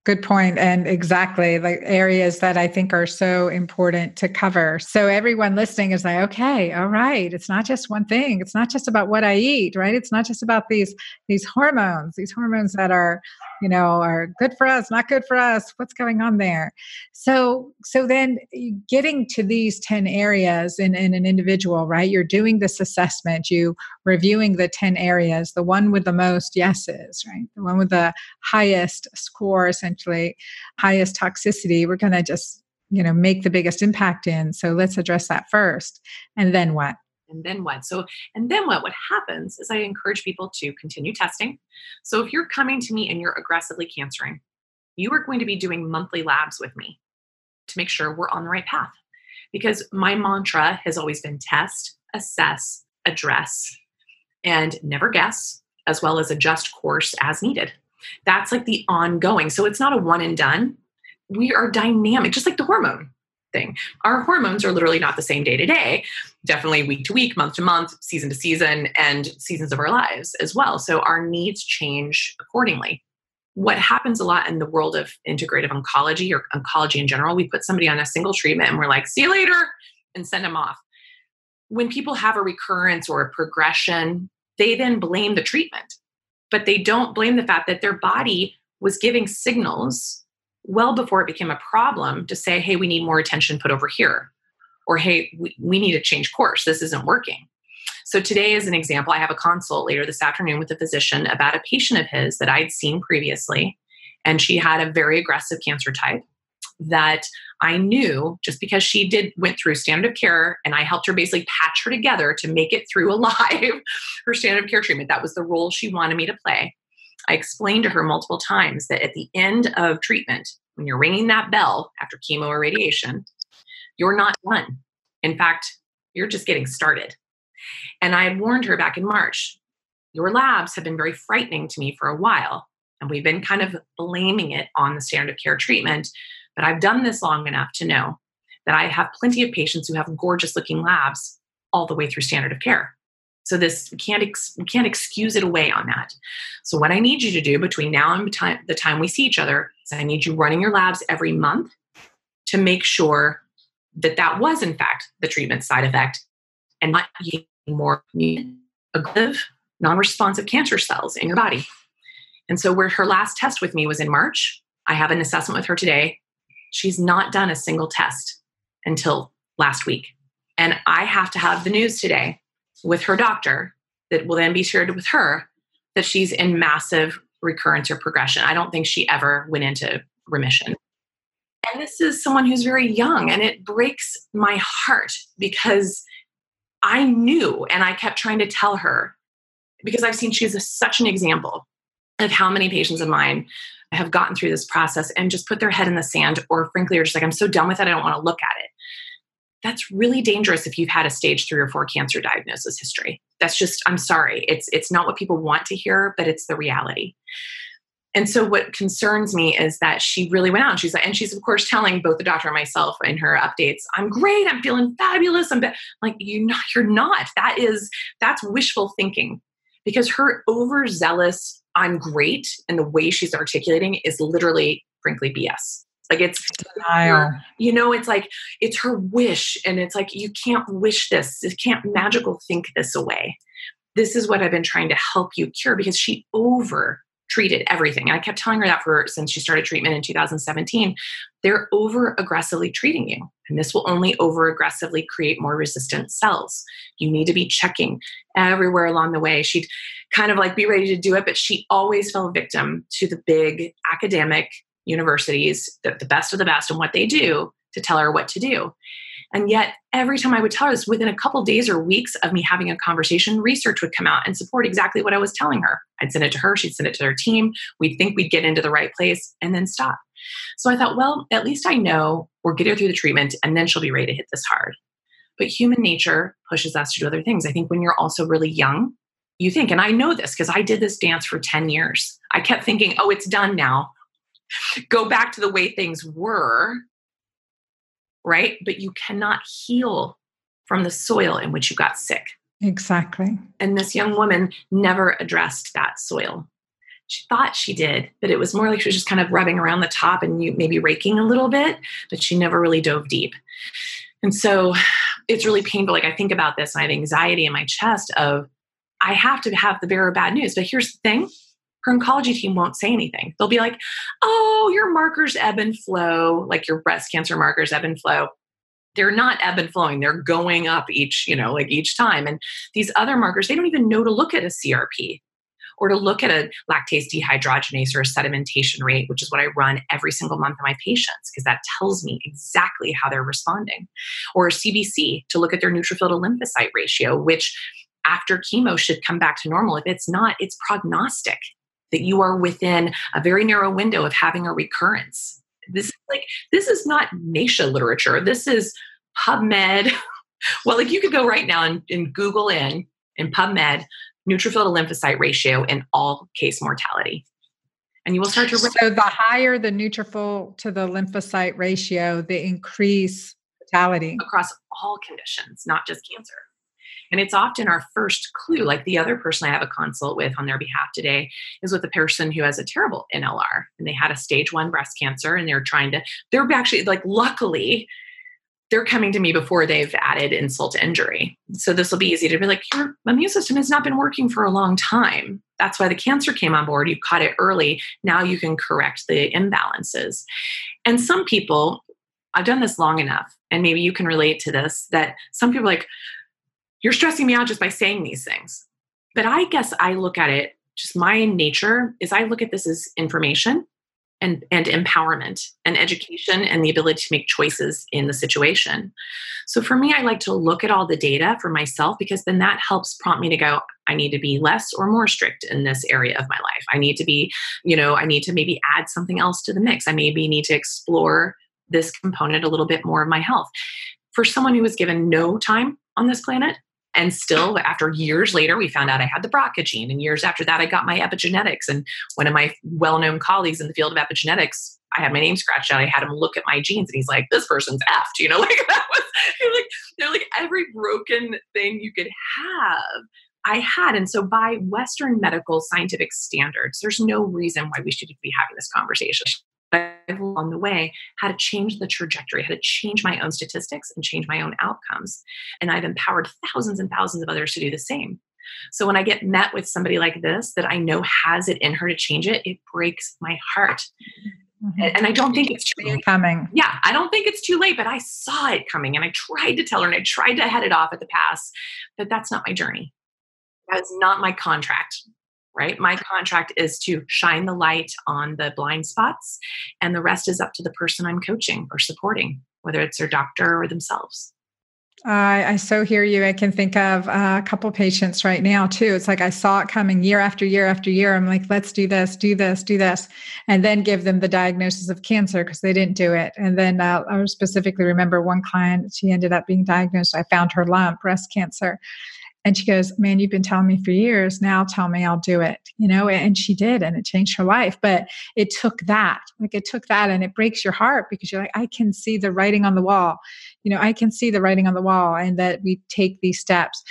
Good point. And exactly like areas that I think are so important to cover. So everyone listening is like, okay, all right. It's not just one thing. It's not just about what I eat, right? It's not just about these these hormones, these hormones that are you know are good for us not good for us what's going on there so so then eh, getting to these 10 areas in, in an individual right you're doing this assessment you reviewing the 10 areas the one with the most yeses right the one with the highest score highest toxicity we're going to just you know make the biggest impact in. So let's address that first. And then what? And then what? So and then what? What happens is i encourage people to continue testing. So if you're coming to me and you're aggressively cancering you are going to be doing monthly labs with me to make sure we're on the right path. Because my mantra has always been test assess address and never guess as well as adjust course as needed that's like the ongoing so it's not a one and done we are dynamic just like the hormone thing. Our hormones are literally not the same day to day, definitely week to week, month to month, season to season, and seasons of our lives as well. So our needs change accordingly. What happens a lot in the world of integrative oncology or oncology in general, we put somebody on a single treatment and we're like, see you later, and send them off. When people have a recurrence or a progression, they then blame the treatment, but they don't blame the fact that their body was giving signals well before it became a problem to say, hey, we need more attention put over here. Or hey, we, we need to change course. This isn't working. So today, as an example, I have a consult later this afternoon with a physician about a patient of his that I'd seen previously, and she had a very aggressive cancer type that I knew just because she did went through standard of care and I helped her basically patch her together to make it through alive her standard of care treatment. That was the role she wanted me to play. I explained to her multiple times that at the end of treatment, when you're ringing that bell after chemo or radiation, you're not done. In fact, you're just getting started. And I had warned her back in March your labs have been very frightening to me for a while. And we've been kind of blaming it on the standard of care treatment. But I've done this long enough to know that I have plenty of patients who have gorgeous looking labs all the way through standard of care. So this we can't ex, we can't excuse it away on that. So what I need you to do between now and the time we see each other is I need you running your labs every month to make sure that that was in fact the treatment side effect and not more aggressive non-responsive cancer cells in your body. And so where her last test with me was in March, I have an assessment with her today. She's not done a single test until last week. And I have to have the news today with her doctor that will then be shared with her that she's in massive recurrence or progression. I don't think she ever went into remission. And this is someone who's very young, and it breaks my heart because I knew and I kept trying to tell her because I've seen she's a, such an example of how many patients of mine have gotten through this process and just put their head in the sand or frankly are just like i'm so done with it i don't want to look at it. That's really dangerous if you've had a stage three or four cancer diagnosis history. That's just i'm sorry. It's it's not what people want to hear but it's the reality. And so what concerns me is that she really went out and she's like and she's of course telling both the doctor and myself in her updates i'm great i'm feeling fabulous i'm like you're not you're not. That is that's wishful thinking. Because her overzealous i'm great and the way she's articulating is literally frankly bs like it's denial. You know, it's like it's her wish, and it's like you can't wish this. You can't magical think this away. This is what I've been trying to help you cure because she over treated everything. And I kept telling her that for since she started treatment in 2017. They're over aggressively treating you. And this will only over aggressively create more resistant cells. You need to be checking everywhere along the way. She'd kind of like be ready to do it, but she always fell victim to the big academic universities, the, the best of the best, and what they do to tell her what to do. And yet, every time I would tell her this, within a couple days or weeks of me having a conversation, research would come out and support exactly what I was telling her. I'd send it to her, she'd send it to her team. We'd think we'd get into the right place and then stop. So I thought, well, at least I know we're getting her through the treatment and then she'll be ready to hit this hard. But human nature pushes us to do other things. I think when you're also really young, you think, and I know this because I did this dance for 10 years. I kept thinking, oh, it's done now. Go back to the way things were right? But you cannot heal from the soil in which you got sick. Exactly. And this young woman never addressed that soil. She thought she did, but it was more like she was just kind of rubbing around the top and you maybe raking a little bit, but she never really dove deep. And so it's really painful. Like I think about this and I have anxiety in my chest of I have to have the bearer of bad news. But here's the thing her oncology team won't say anything. They'll be like, oh, your markers ebb and flow, like your breast cancer markers ebb and flow. They're not ebb and flowing, they're going up each, you know, like each time. And these other markers, they don't even know to look at a CRP or to look at a lactate dehydrogenase or a sedimentation rate, which is what I run every single month of my patients, because that tells me exactly how they're responding. Or a CBC to look at their neutrophil to lymphocyte ratio, which after chemo should come back to normal. If it's not, it's prognostic that you are within a very narrow window of having a recurrence. This is like this is not Nasha literature. This is PubMed. well, like you could go right now and, and Google in in PubMed neutrophil to lymphocyte ratio in all cause mortality. And you will start to. So the higher the neutrophil to the lymphocyte ratio, the increase mortality across all conditions, not just cancer. And it's often our first clue, like the other person I have a consult with on their behalf today is with a person who has a terrible NLR and they had a stage one breast cancer and they're trying to, they're actually like, luckily, they're coming to me before they've added insult to injury. So this will be easy to be like, your immune system has not been working for a long time. That's why the cancer came on board. You caught it early. Now you can correct the imbalances. And some people, I've done this long enough, and maybe you can relate to this, that some people like, you're stressing me out just by saying these things. But I guess I look at it, just my nature is I look at this as information and, and empowerment and education and the ability to make choices in the situation. So for me, I like to look at all the data for myself because then that helps prompt me to go, I need to be less or more strict in this area of my life. I need to be, you know, I need to maybe add something else to the mix. I maybe need to explore this component a little bit more of my health. For someone who was given no time on this planet, and still, after years later, we found out I had the BRCA gene. And years after that, I got my epigenetics. And one of my well known colleagues in the field of epigenetics, I had my name scratched out. I had him look at my genes and he's like, this person's effed. You know, like that was, like, they're like every broken thing you could have. I had. And so, by Western medical scientific standards, there's no reason why we should be having this conversation along the way how to change the trajectory, how to change my own statistics and change my own outcomes. And I've empowered thousands and thousands of others to do the same. So when I get met with somebody like this that I know has it in her to change it, it breaks my heart. Mm-hmm. And I don't think it's too late. coming. Yeah, I don't think it's too late, but I saw it coming and I tried to tell her and I tried to head it off at the pass, but that's not my journey. That's not my contract right? My contract is to shine the light on the blind spots, and the rest is up to the person I'm coaching or supporting, whether it's their doctor or themselves. Uh, I so hear you. I can think of a couple patients right now too. It's like I saw it coming year after year after year. I'm like, let's do this, do this, do this, and then give them the diagnosis of cancer because they didn't do it. And then uh, I specifically remember one client, she ended up being diagnosed. I found her lump, breast cancer. And she goes, Man, you've been telling me for years. Now tell me I'll do it. You know, and she did, and it changed her life. But it took that. Like it took that, and it breaks your heart because you're like, I can see the writing on the wall. You know, I can see the writing on the wall, and that we take these steps.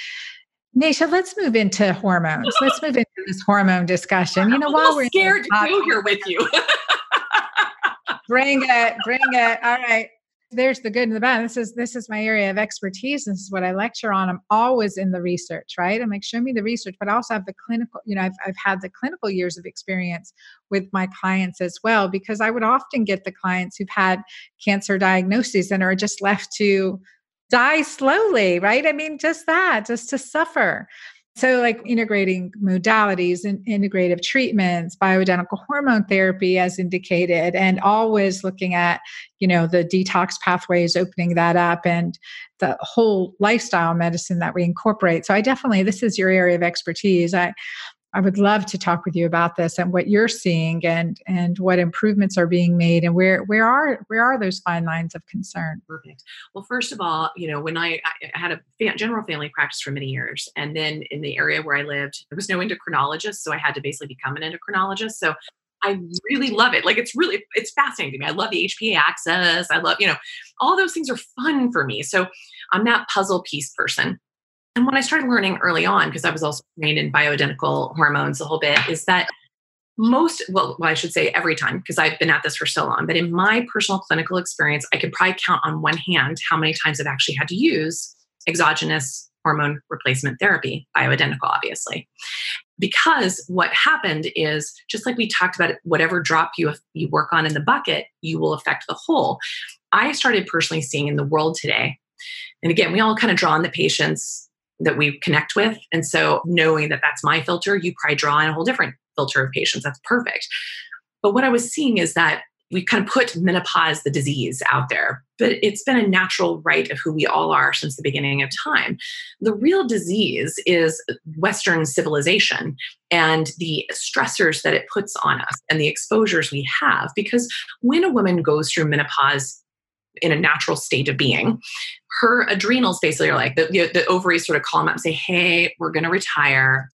Nasha, let's move into hormones. Let's move into this hormone discussion. You know, while we're scared to go here with you. bring it, bring it. All right there's the good and the bad. This is this is my area of expertise. This is what I lecture on. I'm always in the research, right? I'm like, show me the research, but I also have the clinical, you know, I've I've had the clinical years of experience with my clients as well, because I would often get the clients who've had cancer diagnoses and are just left to die slowly, right? I mean, just that, just to suffer. So, like integrating modalities and integrative treatments, bioidentical hormone therapy, as indicated, and always looking at, you know, the detox pathways, opening that up, and the whole lifestyle medicine that we incorporate. So, I definitely, this is your area of expertise. I, I would love to talk with you about this and what you're seeing and and what improvements are being made and where where are where are those fine lines of concern. Perfect. Well, first of all, you know, when I, I had a general family practice for many years, and then in the area where I lived, there was no endocrinologist, so I had to basically become an endocrinologist. So I really love it. Like it's really it's fascinating to me. I love the HPA axis. I love, you know, all those things are fun for me. So I'm that puzzle piece person. And what I started learning early on, because I was also trained in bioidentical hormones a whole bit, is that most, well, well I should say every time, because I've been at this for so long, but in my personal clinical experience, I could probably count on one hand how many times I've actually had to use exogenous hormone replacement therapy, bioidentical, obviously. Because what happened is just like we talked about, whatever drop you you work on in the bucket, you will affect the whole. I started personally seeing in the world today, and again, we all kind of draw on the patients that we connect with. And so knowing that that's my filter, you probably draw in a whole different filter of patients. That's perfect. But what I was seeing is that we kind of put menopause, the disease, out there, but it's been a natural right of who we all are since the beginning of time. The real disease is Western civilization and the stressors that it puts on us and the exposures we have. Because when a woman goes through menopause, in a natural state of being, her adrenals basically are like the, the, the ovaries sort of call them up and say, Hey, we're going to retire.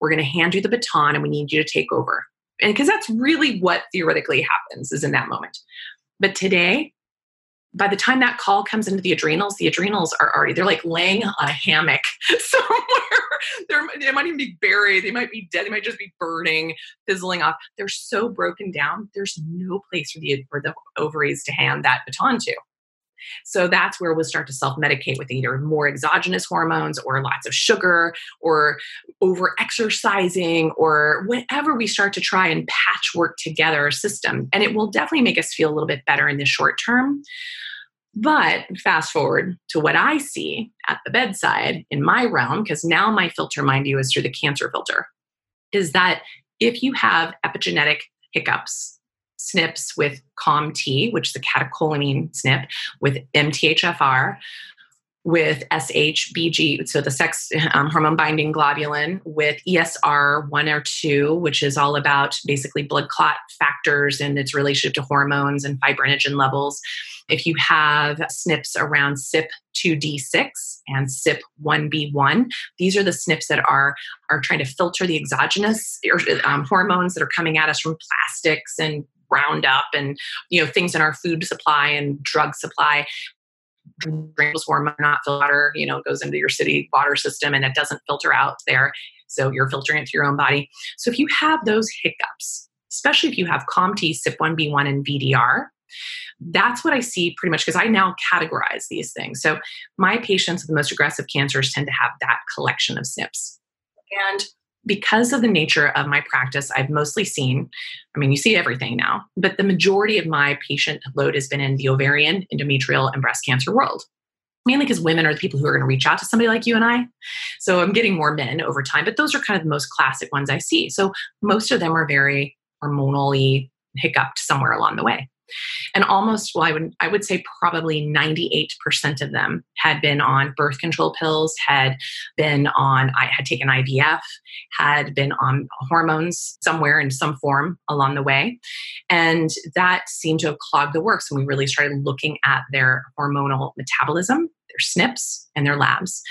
We're going to hand you the baton and we need you to take over. And because that's really what theoretically happens is in that moment. But today, by the time that call comes into the adrenals, the adrenals are already, they're like laying on a hammock somewhere. They might even be buried. They might be dead. They might just be burning, fizzling off. They're so broken down. There's no place for the, for the ovaries to hand that baton to. So that's where we'll start to self medicate with either more exogenous hormones or lots of sugar or over exercising or whatever we start to try and patchwork together a system. And it will definitely make us feel a little bit better in the short term. But fast forward to what I see at the bedside in my realm, because now my filter, mind you, is through the cancer filter, is that if you have epigenetic hiccups, SNPs with COMT, which is the catecholamine SNP, with MTHFR, with SHBG, so the sex um, hormone binding globulin, with ESR one or two, which is all about basically blood clot factors and its relationship to hormones and fibrinogen levels. If you have SNPs around CYP2D6 and CYP1B1, these are the SNPs that are, are trying to filter the exogenous um, hormones that are coming at us from plastics and Roundup and you know things in our food supply and drug supply rainbow's hormone not filter, you know, goes into your city water system and it doesn't filter out there. So you're filtering it through your own body. So if you have those hiccups, especially if you have COMT, CYP1B1, and VDR, that's what I see pretty much because I now categorize these things. So my patients with the most aggressive cancers tend to have that collection of SNPs. And because of the nature of my practice, I've mostly seen, I mean, you see everything now, but the majority of my patient load has been in the ovarian, endometrial, and breast cancer world. Mainly because women are the people who are going to reach out to somebody like you and I. So I'm getting more men over time, but those are kind of the most classic ones I see. So most of them are very hormonally hiccuped somewhere along the way and almost well i would i would say probably 98% of them had been on birth control pills had been on i had taken ivf had been on hormones somewhere in some form along the way. And that seemed to have clogged the works when we really started looking at their hormonal metabolism their SNPs and their labs.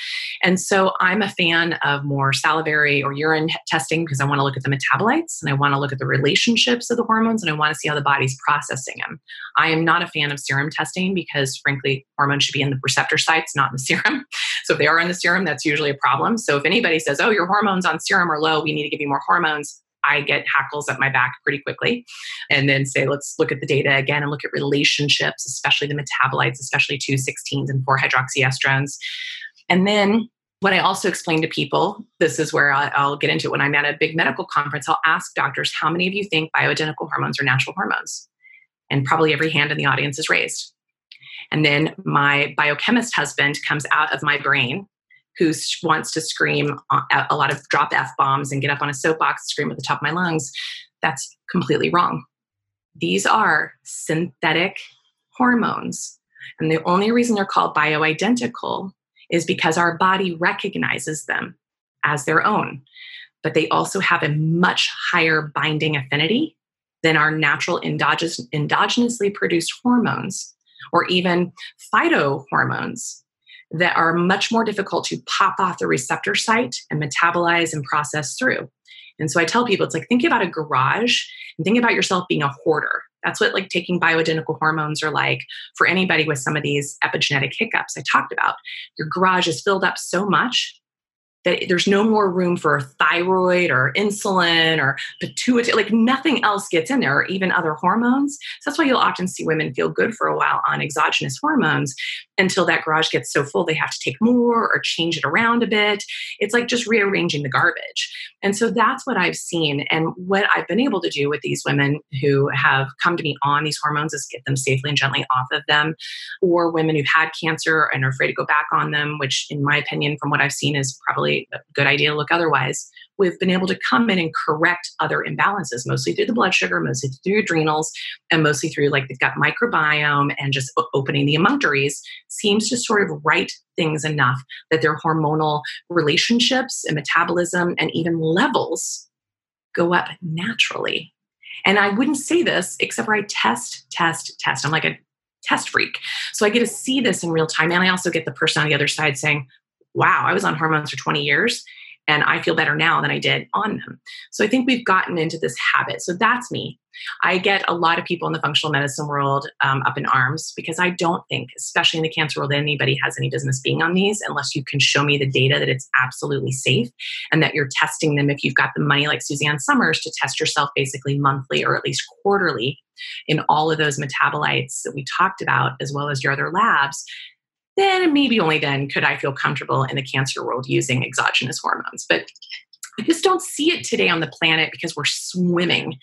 And so I'm a fan of more salivary or urine testing because I want to look at the metabolites and I want to look at the relationships of the hormones and I want to see how the body's processing them. I am not a fan of serum testing because, frankly, hormones should be in the receptor sites, not in the serum. So if they are in the serum, that's usually a problem. So if anybody says, oh, your hormones on serum are low, we need to give you more hormones, I get hackles at my back pretty quickly. And then say, let's look at the data again and look at relationships, especially the metabolites, especially 216s and 4 hydroxyestrogens. And then what I also explain to people, this is where I'll get into it when I'm at a big medical conference. I'll ask doctors, how many of you think bioidentical hormones are natural hormones? And probably every hand in the audience is raised. And then my biochemist husband comes out of my brain who wants to scream a lot of drop F bombs and get up on a soapbox, scream at the top of my lungs. That's completely wrong. These are synthetic hormones. And the only reason they're called bioidentical is because our body recognizes them as their own. But they also have a much higher binding affinity than our natural endogenous, endogenously produced hormones or even phytohormones that are much more difficult to pop off the receptor site and metabolize and process through. And so I tell people it's like think about a garage and think about yourself being a hoarder. That's what like taking bioidentical hormones are like for anybody with some of these epigenetic hiccups I talked about. Your garage is filled up so much that there's no more room for thyroid or insulin or pituitary, like nothing else gets in there, or even other hormones. So that's why you'll often see women feel good for a while on exogenous hormones until that garage gets so full they have to take more or change it around a bit. It's like just rearranging the garbage. And so that's what I've seen. And what I've been able to do with these women who have come to me on these hormones is get them safely and gently off of them, or women who've had cancer and are afraid to go back on them, which, in my opinion, from what I've seen, is probably a good idea to look otherwise we've been able to come in and correct other imbalances, mostly through the blood sugar, mostly through adrenals, and mostly through like the gut microbiome and just opening the emunctories seems to sort of right things enough that their hormonal relationships and metabolism and even levels go up naturally. And I wouldn't say this except for I test, test, test. I'm like a test freak. So I get to see this in real time. And I also get the person on the other side saying, wow, I was on hormones for 20 years and I feel better now than I did on them. So I think we've gotten into this habit. So that's me. I get a lot of people in the functional medicine world um, up in arms because I don't think, especially in the cancer world, anybody has any business being on these unless you can show me the data that it's absolutely safe and that you're testing them if you've got the money, like Suzanne Somers, to test yourself basically monthly or at least quarterly in all of those metabolites that we talked about, as well as your other labs then maybe only then could I feel comfortable in the cancer world using exogenous hormones. But I just don't see it today on the planet because we're swimming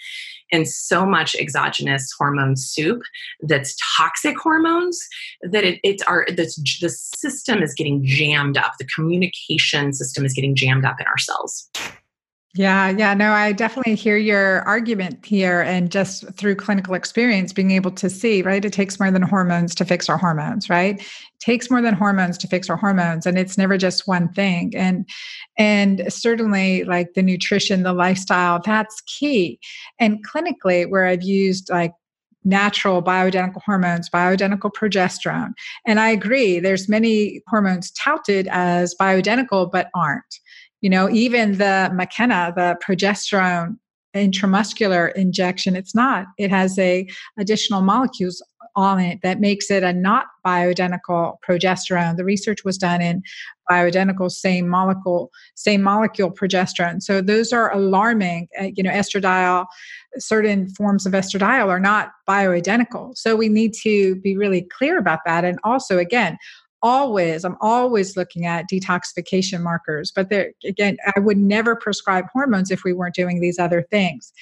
in so much exogenous hormone soup that's toxic hormones that it, it's our the, the system is getting jammed up the communication system is getting jammed up in our cells yeah, yeah, no, I definitely hear your argument here. And just through clinical experience, being able to see, right? It takes more than hormones to fix our hormones, right? It takes more than hormones to fix our hormones. And it's never just one thing. And and certainly like the nutrition, the lifestyle, that's key. And clinically, where I've used like natural bioidentical hormones bioidentical progesterone and i agree there's many hormones touted as bioidentical but aren't you know, even the Makena, the progesterone intramuscular injection, it's not. It has a additional molecules on it that makes it a not bioidentical progesterone. The research was done in bioidentical same molecule same molecule progesterone. So those are alarming. Uh, you know, estradiol, certain forms of estradiol are not bioidentical. So we need to be really clear about that. And also, again, always i'm always looking at detoxification markers but there again i would never prescribe hormones if we weren't doing these other things.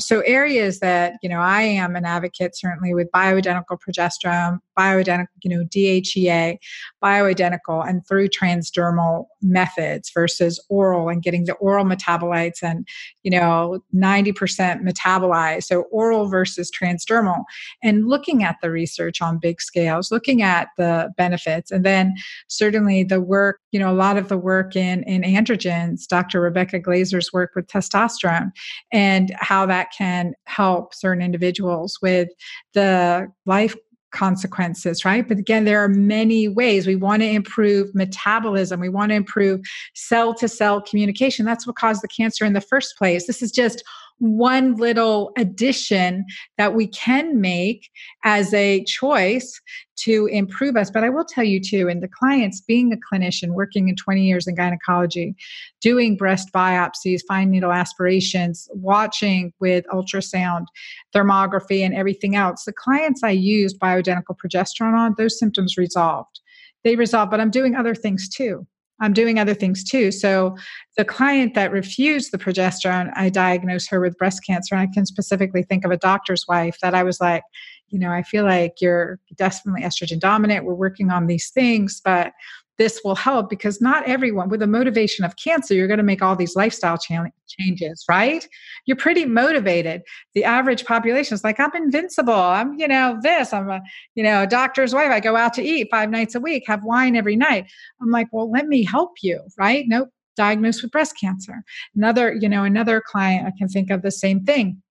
So areas that you know i am an advocate certainly with bioidentical progesterone bioidentical you know dhea bioidentical and through transdermal methods versus oral and getting the oral metabolites and you know 90% metabolized so oral versus transdermal and looking at the research on big scales looking at the benefits and then certainly the work, you know, a lot of the work in, in androgens, Dr. Rebecca Glaser's work with testosterone and how that can help certain individuals with the life consequences, right? But again, there are many ways. We want to improve metabolism. We want to improve cell to cell communication. That's what caused the cancer in the first place. This is just one little addition that we can make as a choice to improve us. But I will tell you too, and the clients being a clinician working in 20 years in gynecology, doing breast biopsies, fine needle aspirations, watching with ultrasound, thermography, and everything else, the clients I used bioidentical progesterone on, those symptoms resolved. They resolved, but I'm doing other things too. I'm doing other things too. So the client that refused the progesterone, I diagnosed her with breast cancer. And I can specifically think of a doctor's wife that I was like, you know, I feel like you're definitely estrogen dominant. We're working on these things, but this will help because not everyone with the motivation of cancer you're going to make all these lifestyle changes right? You're pretty motivated. The average population is like i'm invincible. I'm you know this. I'm a you know a doctor's wife. I go out to eat five nights a week have wine every night. I'm like well let me help you right? Nope. Diagnosed with breast cancer. Another you know another client i can think of the same thing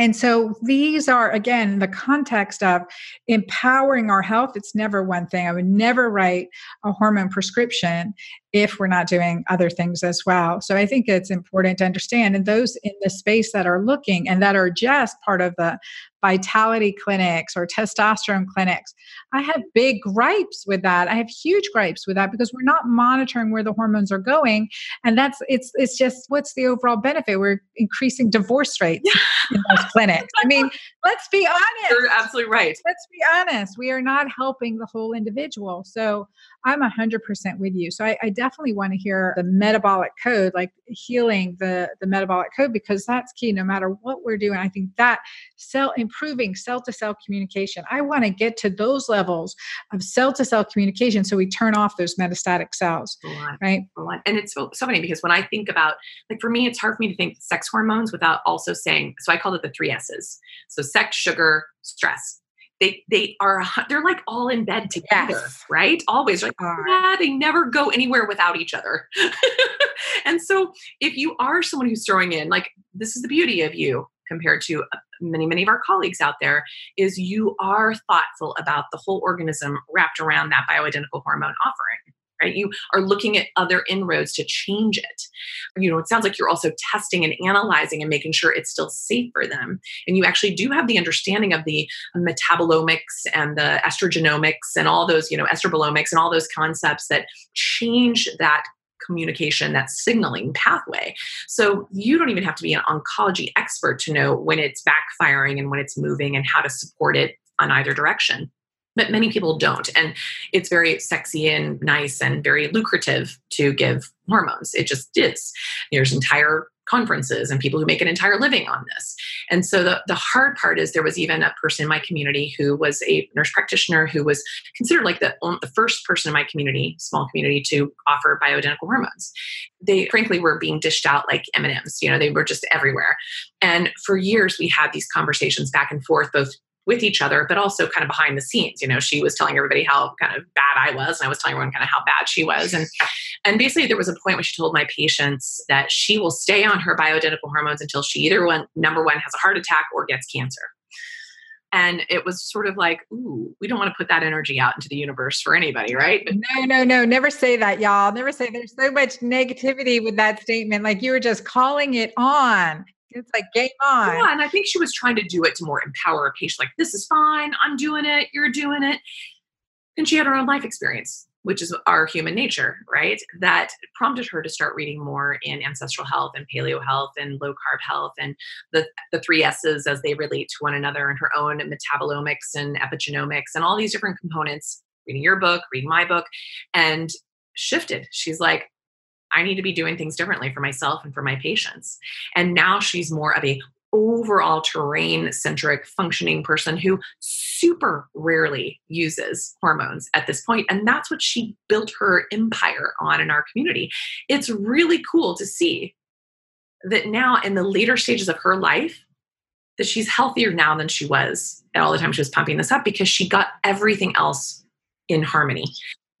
and so these are, again, the context of empowering our health. It's never one thing. I would never write a hormone prescription if we're not doing other things as well. So I think it's important to understand. And those in the space that are looking and that are just part of the vitality clinics or testosterone clinics, I have big gripes with that. I have huge gripes with that because we're not monitoring where the hormones are going. And that's it's it's just what's the overall benefit? We're increasing divorce rates in those clinics. I mean, let's be honest. You're absolutely right. Let's be honest. We are not helping the whole individual. So I'm 100% with you. So I, I definitely want to hear the metabolic code, like healing the, the metabolic code, because that's key no matter what we're doing. I think that cell improving cell to cell communication, I want to get to those levels of cell to cell communication so we turn off those metastatic cells. Right. And it's so, so funny because when I think about, like for me, it's hard for me to think sex hormones without also saying, so I call it the three S's. So sex, sugar, stress. They they are they're like all in bed together yes. right? Always like yeah they never go anywhere without each other. And so if you are someone who's throwing in like this is the beauty of you compared to uh, many many of our colleagues out there is you are thoughtful about the whole organism wrapped around that bioidentical hormone offering right? You are looking at other inroads to change it. You know, it sounds like you're also testing and analyzing and making sure it's still safe for them. And you actually do have the understanding of the metabolomics and the estrogenomics and all those, you know, estrobolomics and all those concepts that change that communication, that signaling pathway. So you don't even have to be an oncology expert to know when it's backfiring and when it's moving and how to support it on either direction but many people don't. And it's very sexy and nice and very lucrative to give hormones. It just is. There's entire conferences and people who make an entire living on this. And so the, the hard part is there was even a person in my community who was a nurse practitioner who was considered like the, the first person in my community, small community, to offer bioidentical hormones. They frankly were being dished out like M&Ms, you know, they were just everywhere. And for years we had these conversations back and forth, both with each other, but also kind of behind the scenes. You know, she was telling everybody how kind of bad I was, and I was telling everyone kind of how bad she was. And and basically there was a point where she told my patients that she will stay on her bioidentical hormones until she either one number one has a heart attack or gets cancer. And it was sort of like, ooh, we don't want to put that energy out into the universe for anybody, right? But no, no, no. Never say that, y'all. Never say there's so much negativity with that statement. Like you were just calling it on. It's like game on. Yeah, and I think she was trying to do it to more empower a patient. Like, this is fine. I'm doing it. You're doing it. And she had her own life experience, which is our human nature, right? That prompted her to start reading more in ancestral health and paleo health and low carb health and the, the three S's as they relate to one another and her own metabolomics and epigenomics and all these different components. Reading your book, reading my book, and shifted. She's like, I need to be doing things differently for myself and for my patients. And now she's more of a overall terrain centric functioning person who super rarely uses hormones at this point and that's what she built her empire on in our community it's really cool to see that now in the later stages of her life that she's healthier now than she was at all the time she was pumping this up because she got everything else in harmony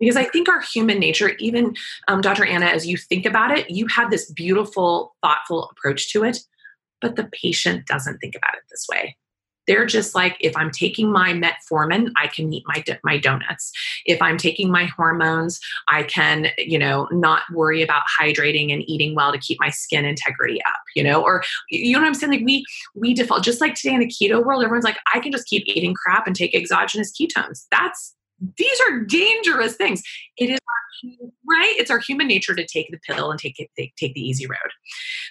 because I think our human nature, even um, Dr. Anna, as you think about it, you have this beautiful, thoughtful approach to it, but the patient doesn't think about it this way. They're just like, if I'm taking my metformin, I can eat my my donuts. If I'm taking my hormones, I can, you know, not worry about hydrating and eating well to keep my skin integrity up, you know. Or you know what I'm saying? Like we we default just like today in the keto world, everyone's like, I can just keep eating crap and take exogenous ketones. That's these are dangerous things. It is our, right. It's our human nature to take the pill and take it, take, take the easy road.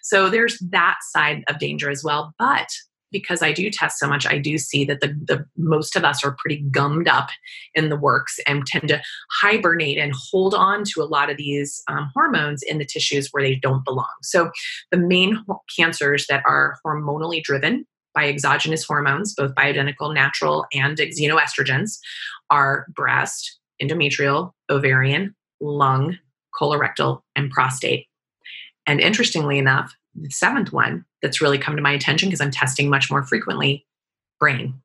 So there's that side of danger as well. But because I do test so much, I do see that the, the most of us are pretty gummed up in the works and tend to hibernate and hold on to a lot of these um, hormones in the tissues where they don't belong. So the main cancers that are hormonally driven by exogenous hormones, both bioidentical, natural, and xenoestrogens, are breast, endometrial, ovarian, lung, colorectal, and prostate. And interestingly enough, the seventh one that's really come to my attention because I'm testing much more frequently brain.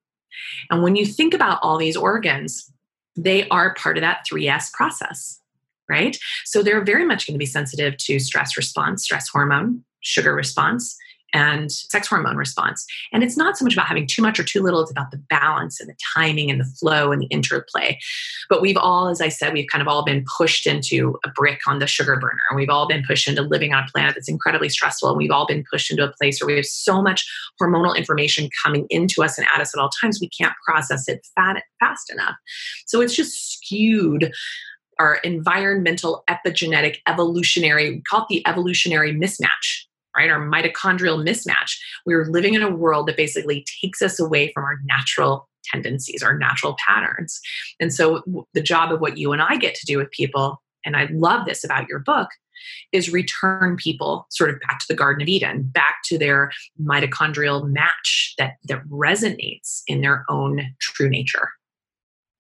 And when you think about all these organs, they are part of that 3S process, right? So they're very much going to be sensitive to stress response, stress hormone, sugar response, and sex hormone response. And it's not so much about having too much or too little, it's about the balance and the timing and the flow and the interplay. But we've all, as I said, we've kind of all been pushed into a brick on the sugar burner. And we've all been pushed into living on a planet that's incredibly stressful. And we've all been pushed into a place where we have so much hormonal information coming into us and at us at all times, we can't process it fast enough. So it's just skewed our environmental epigenetic evolutionary we call it the evolutionary mismatch right? Our mitochondrial mismatch. We're living in a world that basically takes us away from our natural tendencies, our natural patterns. And so, the job of what you and I get to do with people, and I love this about your book, is return people sort of back to the Garden of Eden, back to their mitochondrial match that, that resonates in their own true nature.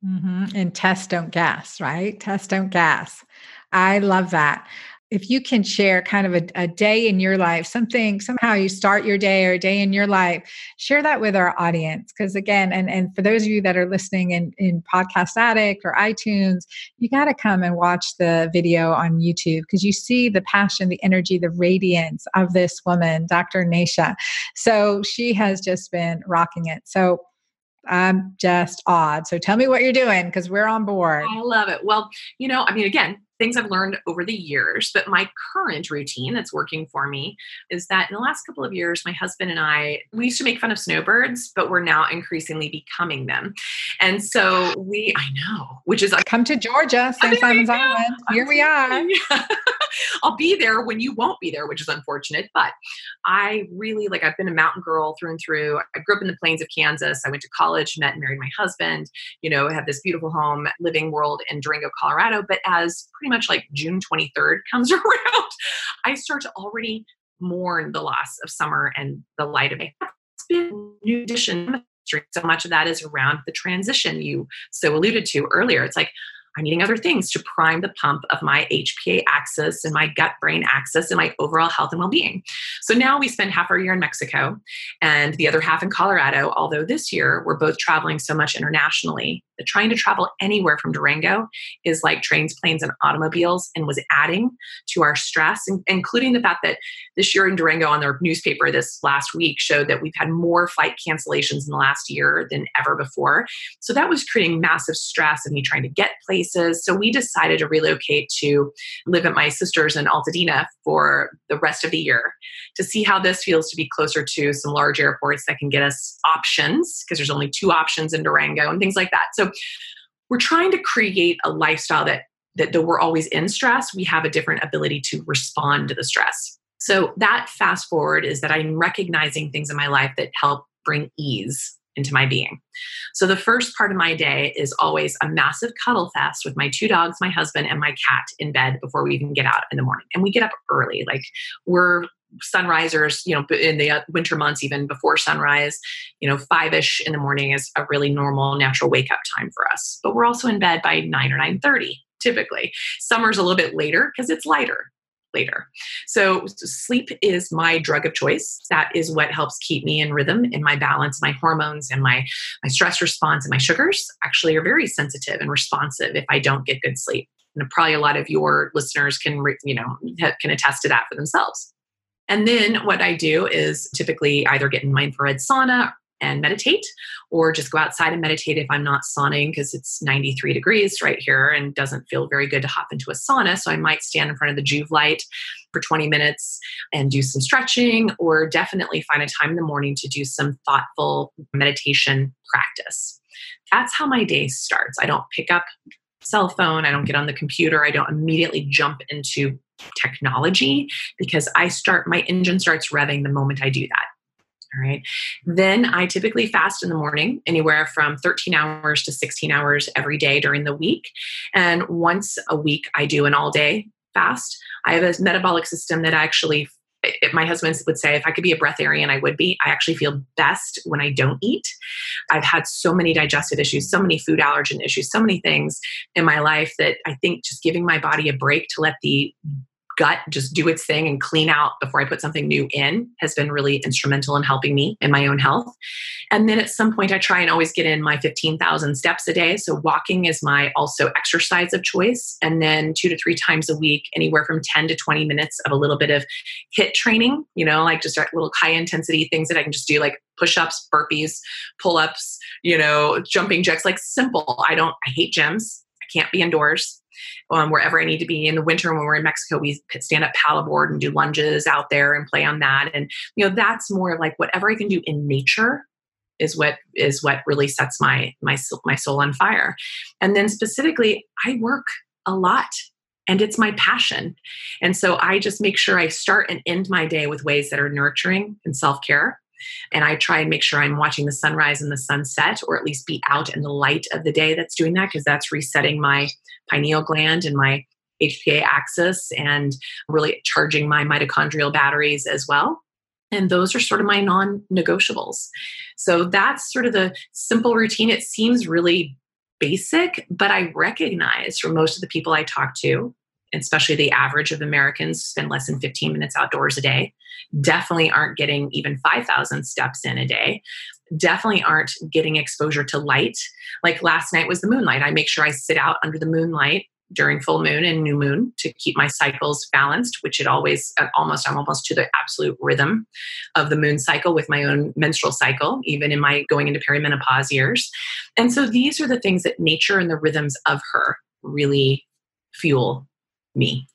Mm-hmm. And test, don't gas, right? Test, don't gas. I love that if you can share kind of a, a, day in your life, something, somehow you start your day or a day in your life, share that with our audience. Because again, and, and for those of you that are listening in, in Podcast Addict or iTunes, you got to come and watch the video on YouTube because you see the passion, the energy, the radiance of this woman, Dr. Nasha. So she has just been rocking it. So I'm just awed. So tell me what you're doing because we're on board. I love it. Well, you know, I mean, again, things I've learned over the years, but my current routine that's working for me is that in the last couple of years, my husband and I, we used to make fun of snowbirds, but we're now increasingly becoming them. And so we, I know, which is like, come to Georgia, St. Simon's Island. Here we are. I'll be there when you won't be there, which is unfortunate. But I really like, I've been a mountain girl through and through. I grew up in the plains of Kansas. I went to college, met and married my husband, you know, have this beautiful home, living world in Durango, Colorado. But as pretty much like June 23rd comes around, I start to already mourn the loss of summer and the light of it. It's been new addition. So much of that is around the transition you so alluded to earlier. It's like I'm eating other things to prime the pump of my HPA axis and my gut brain axis and my overall health and well being. So now we spend half our year in Mexico and the other half in Colorado. Although this year we're both traveling so much internationally that trying to travel anywhere from Durango is like trains, planes, and automobiles and was adding to our stress, including the fact that this year in Durango on their newspaper this last week showed that we've had more flight cancellations in the last year than ever before. So that was creating massive stress of me trying to get places So we decided to relocate to live at my sister's in Altadena for the rest of the year to see how this feels to be closer to some large airports that can get us options because there's only two options in Durango and things like that. So we're trying to create a lifestyle that that though we're always in stress, we have a different ability to respond to the stress. So that fast forward is that I'm recognizing things in my life that help bring ease into my being. So the first part of my day is always a massive cuddle fest with my two dogs, my husband, and my cat in bed before we even get out in the morning. And we get up early, like we're sunrisers, you know, in the uh, winter months, even before sunrise, you know, five ish in the morning is a really normal, natural wake up time for us. But we're also in bed by nine or nine thirty typically. Summer's a little bit later because it's lighter later. So, sleep is my drug of choice. That is what helps keep me in rhythm, in my balance. My hormones and my, my stress response and my sugars actually are very sensitive and responsive if I don't get good sleep. And probably a lot of your listeners can, you know, can attest to that for themselves. And then what I do is typically either get in my infrared sauna and meditate, or just go outside and meditate if I'm not sauning because it's 93 degrees right here and doesn't feel very good to hop into a sauna. So I might stand in front of the Joovv light for 20 minutes and do some stretching, or definitely find a time in the morning to do some thoughtful meditation practice. That's how my day starts. I don't pick up cell phone, I don't get on the computer, I don't immediately jump into technology because I start my engine starts revving the moment I do that. All right. Then I typically fast in the morning, anywhere from 13 hours to 16 hours every day during the week. And once a week, I do an all day fast. I have a metabolic system that actually my husband would say if I could be a breatharian, I would be. I actually feel best when I don't eat. I've had so many digestive issues, so many food allergen issues, so many things in my life that I think just giving my body a break to let the gut just do its thing and clean out before I put something new in has been really instrumental in helping me in my own health. And then at some point, I try and always get in my 15,000 steps a day. So walking is my also exercise of choice. And then two to three times a week, anywhere from 10 to 20 minutes of a little bit of HIIT training, you know, like just little high intensity things that I can just do, like push ups, burpees, pull ups, you know, jumping jacks, like simple. I don't, I hate gyms. I can't be indoors um, wherever I need to be. In the winter, when we're in Mexico, we stand up paddleboard and do lunges out there and play on that. And you know, that's more like whatever I can do in nature is what is what really sets my my my soul on fire. And then specifically, I work a lot and it's my passion. And so I just make sure I start and end my day with ways that are nurturing and self care. And I try and make sure I'm watching the sunrise and the sunset, or at least be out in the light of the day that's doing that, because that's resetting my pineal gland and my HPA axis and really charging my mitochondrial batteries as well. And those are sort of my non negotiables. So that's sort of the simple routine. It seems really basic, but I recognize for most of the people I talk to, especially the average of Americans spend less than 15 minutes outdoors a day, definitely aren't getting even 5,000 steps in a day, definitely aren't getting exposure to light. Like last night was the moonlight. I make sure I sit out under the moonlight during full moon and new moon to keep my cycles balanced which it always uh, almost i'm almost to the absolute rhythm of the moon cycle with my own menstrual cycle even in my going into perimenopause years and so these are the things that nature and the rhythms of her really fuel me.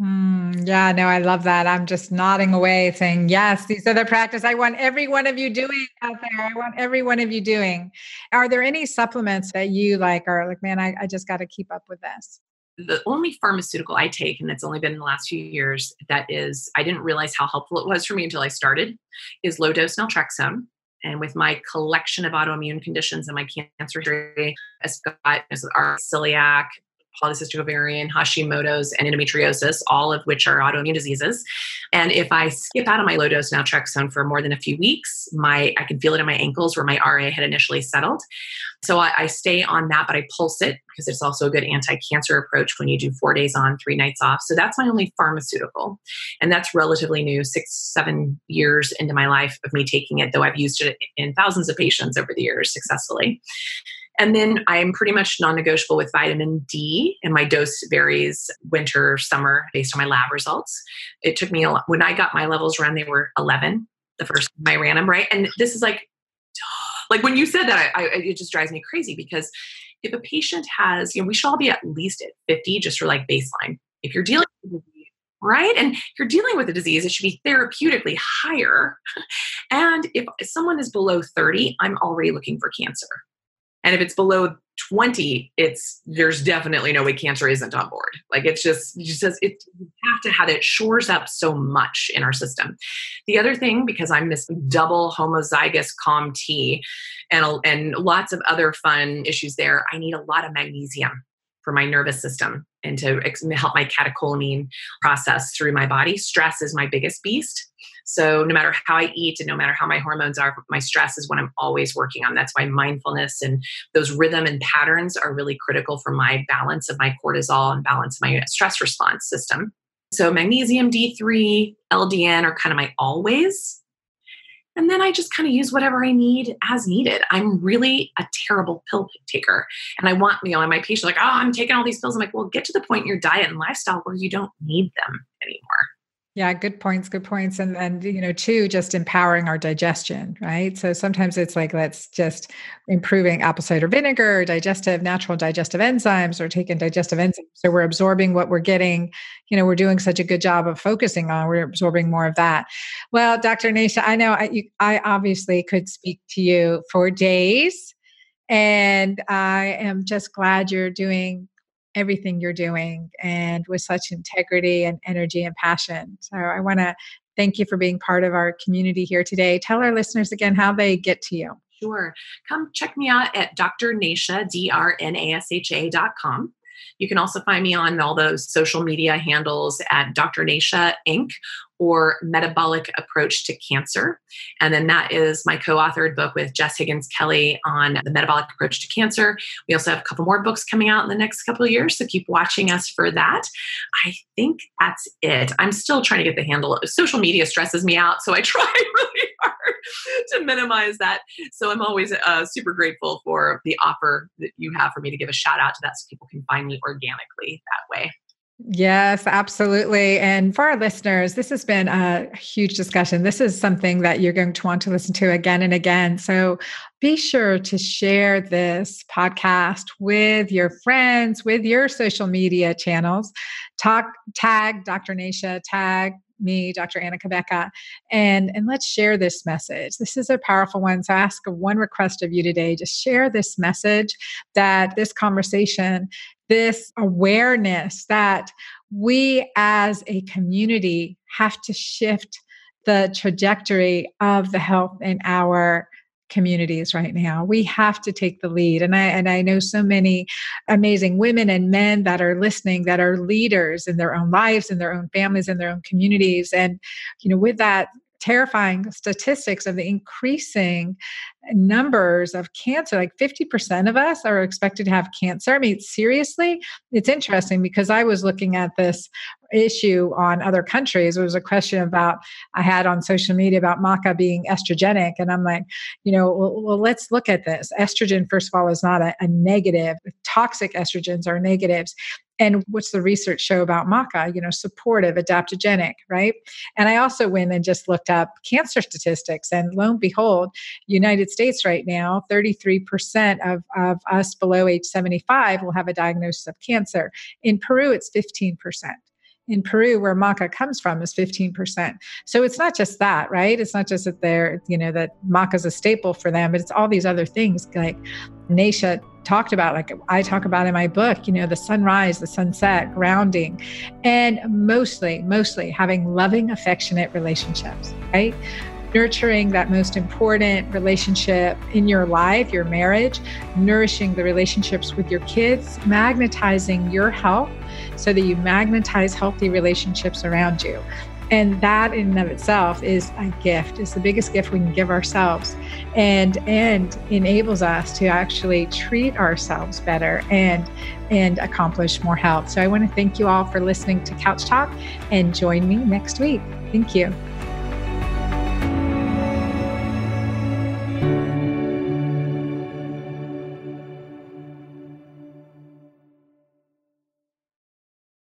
Mm, yeah, no, I love that. I'm just nodding away saying, yes, these are the practice I want every one of you doing out there. I want every one of you doing. Are there any supplements that you like are like, man, I, I just got to keep up with this? The only pharmaceutical I take, and it's only been in the last few years, that is, I didn't realize how helpful it was for me until I started, is low dose naltrexone. And with my collection of autoimmune conditions and my cancer history, I've got our celiac, polycystic ovarian, Hashimoto's, and endometriosis, all of which are autoimmune diseases. And if I skip out of my low dose naltrexone for more than a few weeks, my I can feel it in my ankles where my RA had initially settled. So I, I stay on that, but I pulse it because it's also a good anti-cancer approach when you do four days on, three nights off. So that's my only pharmaceutical, and that's relatively new, six, seven years into my life of me taking it. Though I've used it in thousands of patients over the years successfully. And then I'm pretty much non negotiable with vitamin D, and my dose varies winter, summer based on my lab results. It took me a lot. When I got my levels run, they were 11 the first time I ran them, right? And this is like, like when you said that, I, I, it just drives me crazy because if a patient has, you know, we should all be at least at 50 just for like baseline. If you're dealing with right? And if you're dealing with a disease, it should be therapeutically higher. And if someone is below 30, I'm already looking for cancer. And if it's below 20, it's there's definitely no way cancer isn't on board. Like it's just just says it you have to have it shores up so much in our system. The other thing, because I'm this double homozygous COMT and and lots of other fun issues there, I need a lot of magnesium for my nervous system and to help my catecholamine process through my body. Stress is my biggest beast. So no matter how I eat and no matter how my hormones are, my stress is what I'm always working on. That's why mindfulness and those rhythm and patterns are really critical for my balance of my cortisol and balance my stress response system. So magnesium, D3, LDN are kind of my always. And then I just kind of use whatever I need as needed. I'm really a terrible pill taker. And I want, you know, my patients like, oh, I'm taking all these pills. I'm like, well, get to the point in your diet and lifestyle where you don't need them anymore. Yeah, good points, good points. And and you know, two, just empowering our digestion, right? So sometimes it's like let's just improving apple cider vinegar, digestive, natural digestive enzymes, or taking digestive enzymes. So we're absorbing what we're getting, you know, we're doing such a good job of focusing on, we're absorbing more of that. Well, Dr. Nasha, I know I, you, I obviously could speak to you for days. And I am just glad you're doing everything you're doing and with such integrity and energy and passion. So I want to thank you for being part of our community here today. Tell our listeners again how they get to you. Sure. Come check me out at drnasha, D-R-N-A-S-H-A dot com. You can also find me on all those social media handles at Dr. Nasha Inc or Metabolic Approach to Cancer. And then that is my co authored book with Jess Higgins Kelly on the metabolic approach to cancer. We also have a couple more books coming out in the next couple of years, so keep watching us for that. I think that's it. I'm still trying to get the handle. Social media stresses me out, so I try really to minimize that. So I'm always uh, super grateful for the offer that you have for me to give a shout out to that so people can find me organically that way. Yes, absolutely. And for our listeners, this has been a huge discussion. This is something that you're going to want to listen to again and again. So be sure to share this podcast with your friends, with your social media channels. Talk, tag Dr. Nasha, tag me, Dr. Anna Cabeca, and, and let's share this message. This is a powerful one. So I ask one request of you today. Just share this message that this conversation this awareness that we as a community have to shift the trajectory of the health in our communities right now. We have to take the lead. And I and I know so many amazing women and men that are listening that are leaders in their own lives, in their own families, in their own communities. And you know, with that terrifying statistics of the increasing numbers of cancer like 50% of us are expected to have cancer. I mean seriously it's interesting because i was looking at this issue on other countries. It was a question about i had on social media about maca being estrogenic and i'm like you know well, well let's look at this. Estrogen first of all is not a, a negative. Toxic estrogens are negatives and what's the research show about maca? You know supportive adaptogenic right? And i also went and just looked up cancer statistics and lo and behold united states right now 33% of, of us below age 75 will have a diagnosis of cancer. In peru it's 15% in Peru, where maca comes from, is 15%. So it's not just that, right? It's not just that they're, you know, that maca is a staple for them, but it's all these other things like Nasha talked about, like I talk about in my book, you know, the sunrise, the sunset, grounding, and mostly, mostly having loving, affectionate relationships, right? nurturing that most important relationship in your life, your marriage, nourishing the relationships with your kids, magnetizing your health so that you magnetize healthy relationships around you. And that in and of itself is a gift. It's the biggest gift we can give ourselves and and enables us to actually treat ourselves better and and accomplish more health. So I want to thank you all for listening to Couch Talk and join me next week. Thank you.